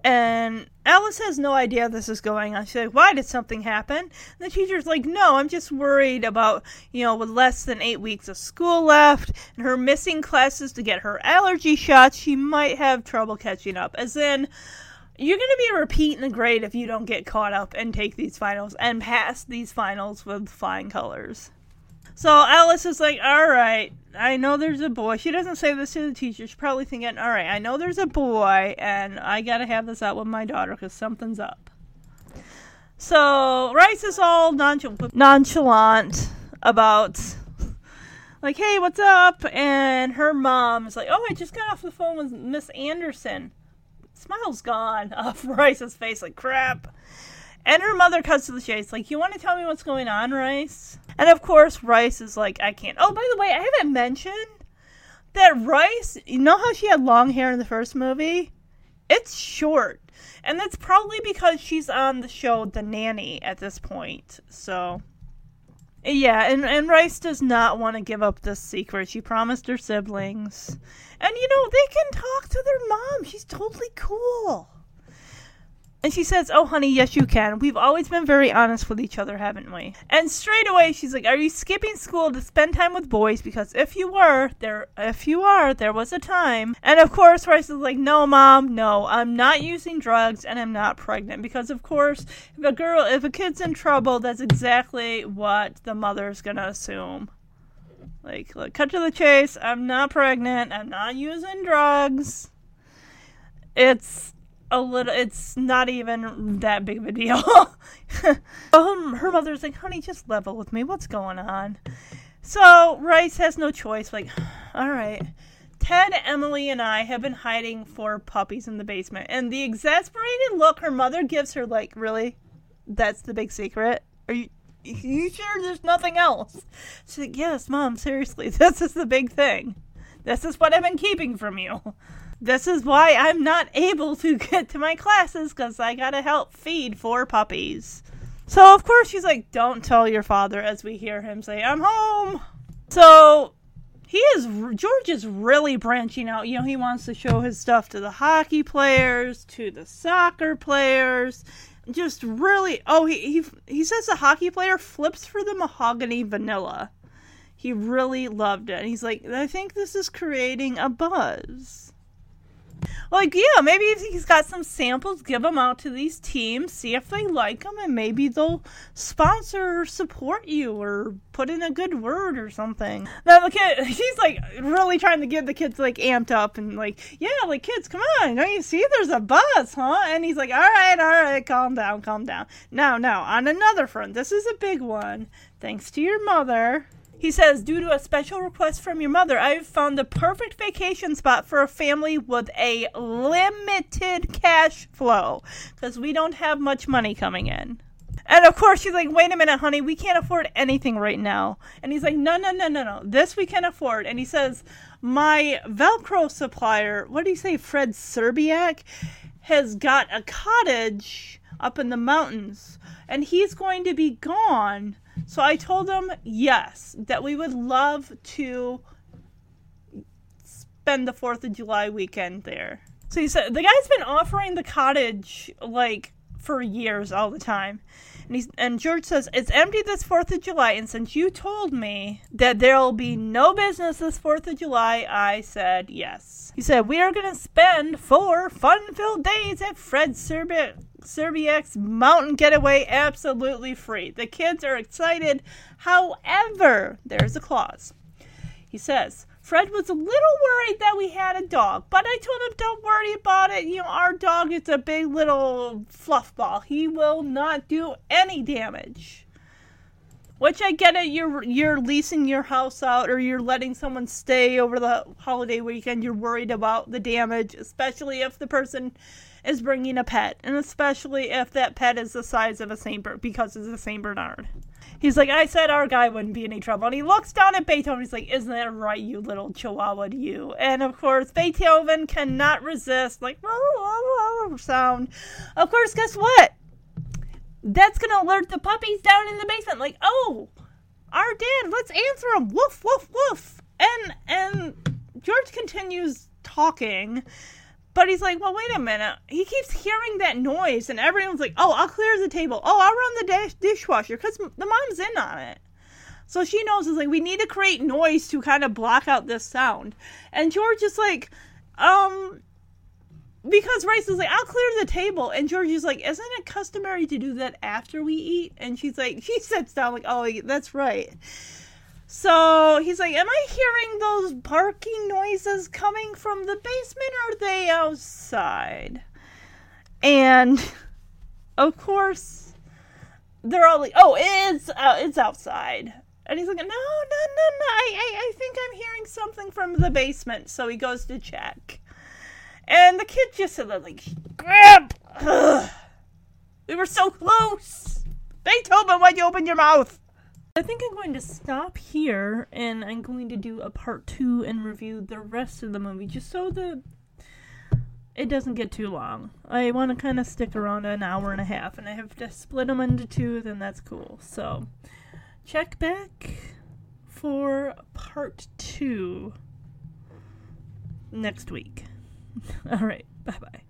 And Alice has no idea this is going on. She's like, Why did something happen? And the teacher's like, No, I'm just worried about, you know, with less than eight weeks of school left and her missing classes to get her allergy shots, she might have trouble catching up. As in, you're going to be repeating the grade if you don't get caught up and take these finals and pass these finals with flying colors. So Alice is like, all right, I know there's a boy. She doesn't say this to the teacher. She's probably thinking, all right, I know there's a boy, and I got to have this out with my daughter because something's up. So Ryce is all nonchalant, nonchalant about, like, hey, what's up? And her mom is like, oh, I just got off the phone with Miss Anderson. Smile's gone off Ryce's face, like, crap. And her mother cuts to the chase, like, you want to tell me what's going on, Ryce? And of course, Ryce is like, I can't. Oh, by the way, I haven't mentioned that Ryce, you know how she had long hair in the first movie? It's short. And that's probably because she's on the show The Nanny at this point. So, yeah, and, and Ryce does not want to give up this secret. She promised her siblings. And, you know, they can talk to their mom. She's totally cool. And she says, Oh, honey, yes, you can. We've always been very honest with each other, haven't we? And straight away, she's like, Are you skipping school to spend time with boys? Because if you were, there, if you are, there was a time. And of course, Ryce is like, No, mom, no, I'm not using drugs and I'm not pregnant. Because, of course, if a girl, if a kid's in trouble, that's exactly what the mother's gonna assume. Like, like cut to the chase. I'm not pregnant. I'm not using drugs. It's a little it's not even that big of a deal. Um, her mother's like honey just level with me. What's going on? So Ryce has no choice. Like all right. Ted emily and i have been hiding four puppies in the basement and the exasperated look her mother gives her like really? That's the big secret? Are you you sure there's nothing else? She's like yes mom seriously this is the big thing. This is what i've been keeping from you this is why I'm not able to get to my classes because I gotta help feed four puppies. So, of course, she's like, Don't tell your father, as we hear him say, I'm home. So, he is, George is really branching out. You know, he wants to show his stuff to the hockey players, to the soccer players. Just really, oh, he, he, he says the hockey player flips for the mahogany vanilla. He really loved it. And he's like, I think this is creating a buzz. Like, yeah, maybe if he's got some samples, give them out to these teams, see if they like them, and maybe they'll sponsor or support you or put in a good word or something. Now the kid, he's like really trying to get the kids like amped up and like, yeah, like kids, come on, don't you see there's a buzz, huh? And he's like, all right, all right, calm down, calm down. Now, now, on another front, this is a big one. Thanks to your mother. He says, due to a special request from your mother, I've found the perfect vacation spot for a family with a limited cash flow because we don't have much money coming in. And of course, she's like, wait a minute, honey, we can't afford anything right now. And he's like, no, no, no, no, no, this we can afford. And he says, my Velcro supplier, what do you say, Fred Serbiak, has got a cottage up in the mountains and he's going to be gone so I told him, yes, that we would love to spend the 4th of July weekend there. So he said, the guy's been offering the cottage like for years all the time. And, he's, and George says, It's empty this 4th of July. And since you told me that there'll be no business this 4th of July, I said yes. He said, We are going to spend four fun filled days at Fred Serbia Serbiak's mountain getaway absolutely free. The kids are excited. However, there's a clause. He says, Fred was a little worried that we had a dog, but I told him, don't worry about it. You know, our dog is a big little fluff ball. He will not do any damage. Which I get it, you're you're leasing your house out or you're letting someone stay over the holiday weekend. You're worried about the damage, especially if the person is bringing a pet, and especially if that pet is the size of a Saint Bernard because it's a Saint Bernard. He's like, I said our guy wouldn't be any trouble. And he looks down at Beethoven. He's like, Isn't that right, you little chihuahua, to you? And of course, Beethoven cannot resist, like, sound. Of course, guess what? That's going to alert the puppies down in the basement. Like, oh, our dad, let's answer him. Woof, woof, woof. And, and George continues talking but he's like, well, wait a minute. He keeps hearing that noise, and everyone's like, oh, I'll clear the table. Oh, I'll run the dash- dishwasher because the mom's in on it. So she knows it's like we need to create noise to kind of block out this sound. And George is like, um, because Ryce is like, I'll clear the table. And George is like, Isn't it customary to do that after we eat? And she's like, She sits down, like, Oh, that's right. So he's like, Am I hearing those barking noises coming from the basement or are they outside? And of course, they're all like, Oh, it's, uh, it's outside. And he's like, No, no, no, no. I, I, I think I'm hearing something from the basement. So he goes to check. And the kid just said, like, grab. Ugh. We were so close. Beethoven, why'd you open your mouth? I think I'm going to stop here and I'm going to do a part two and review the rest of the movie just so the it doesn't get too long. I want to kind of stick around an hour and a half and I have to split them into two, then that's cool. So check back for part two next week. All right. Bye bye.